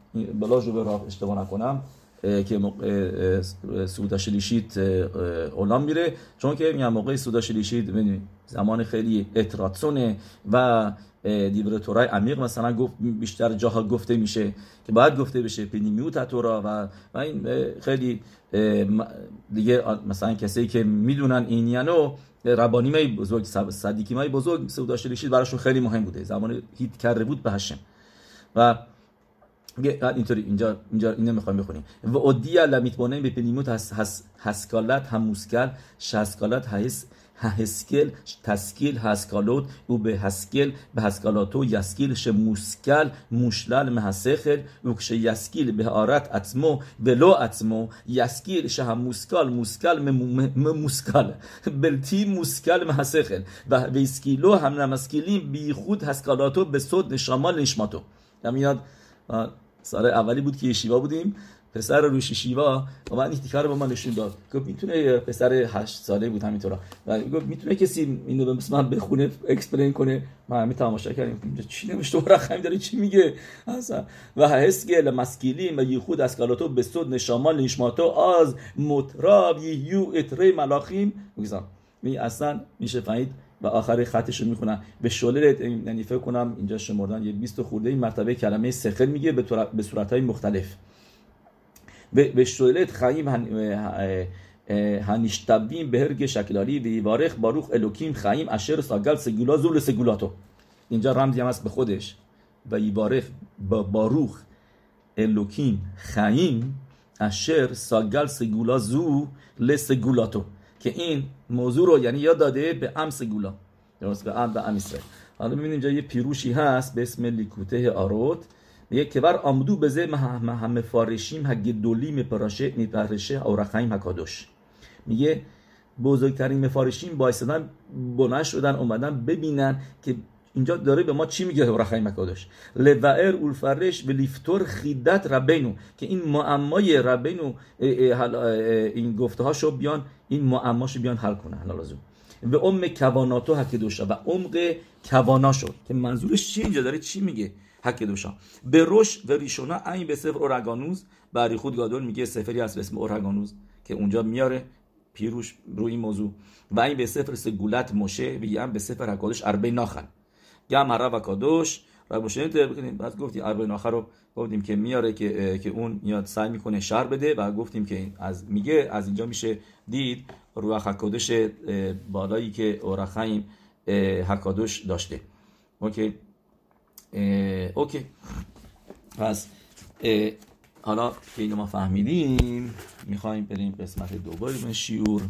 [SPEAKER 1] بلا جو به اشتباه نکنم که موقع سودا شلیشید اولام میره. چون که میگم موقع سودا شلیشید زمان خیلی اتراتسونه و دیبر تورای عمیق مثلا گفت بیشتر جاها گفته میشه که باید گفته بشه پنیمیوت تورا و و این خیلی دیگه مثلا کسی که می‌دونن این یعنی ربانی مای بزرگ صدیکی مای بزرگ سودا شلیشید براشون خیلی مهم بوده. زمان هیت کرده بود به هشم. و اینطوری اینجا اینجا اینو می‌خوایم بخونیم. و اودیا لمیتبونه به پنیموت هس هس هسکالت هم موسکل شسکالت هس هسکل تسکیل هسکالوت او به هسکل به هسکالاتو یسکیل ش موسکل موشلل محسخل و کش یسکیل به آرت اتمو ولو اتمو یسکیل شه هم موسکل موسکال بلتی موسکل محسخل و ویسکیلو هم نمسکیلیم بی خود هسکالاتو به صد نشامال نشماتو. میاد سال اولی بود که یشیوا بودیم. پسر روش شیوا و من این رو با من نشون داد. گفت می‌تونه پسر هشت ساله بود همینطورا. و گفت می‌تونه کسی اینو به من بخونه اکسپلین کنه. ما همین تماشا کردیم. چی نمیشه تو رقم داره چی میگه؟ اصلا. و هسگل مسکیلی و یخود از کالاتو به صد نشامال نشماتو از متراب یو اتری ملاخیم میگم می اصلا میشه فهمید و آخر خطش رو می‌خونم. به شوله یعنی فکر کنم اینجا شمردن یه 20 خورده این مرتبه کلمه سخل میگه به صورت های مختلف. به شولت خیم هنشتبیم به هرگ شکلالی و یوارخ باروخ الوکیم خیم اشر ساگل سگولا زول سگولاتو. اینجا رمزی هم هست به خودش. و یوارخ با باروخ الوکیم خیم اشر ساگل سگولا زو لسگولاتو که این موضوع رو یعنی یاد داده به ام سگولا درست به ام به حالا ببینید اینجا یه پیروشی هست به اسم لیکوته آروت. میگه که بر آمدو بزه همه فارشیم هگه دولی میپراشه میپرشه اورخایم هکادوش میگه بزرگترین مفارشین بایستدن بلند شدن اومدن ببینن که اینجا داره به ما چی میگه اورخایم هکادوش لوئر اولفرش و لیفتور خیدت ربینو که این معمای ربینو این گفته هاشو بیان این معماشو بیان حل کنن لازم. به ام کواناتو هکدوشا و عمق کواناشو که منظورش چی اینجا؟ داره چی میگه دوشا به روش و ریشونا این به سفر اورگانوز. بری خود گادول میگه سفری هست به اسم اورگانوز که اونجا میاره پیروش روی این موضوع. و این به سفر سگولت مشه و هم به سفر حکادوش اربه ناخن. گم هر و کادوش و مشه بکنیم بعد گفتیم اربه ناخر رو گفتیم که میاره که که اون میاد سعی می‌کنه شر بده و گفتیم که از میگه از اینجا میشه دید روح حکادوش بالایی که اورخایم حکادوش داشته اوکی اوکی پس حالا که اینو ما فهمیدیم می‌خوایم بریم قسمت دوباره شیور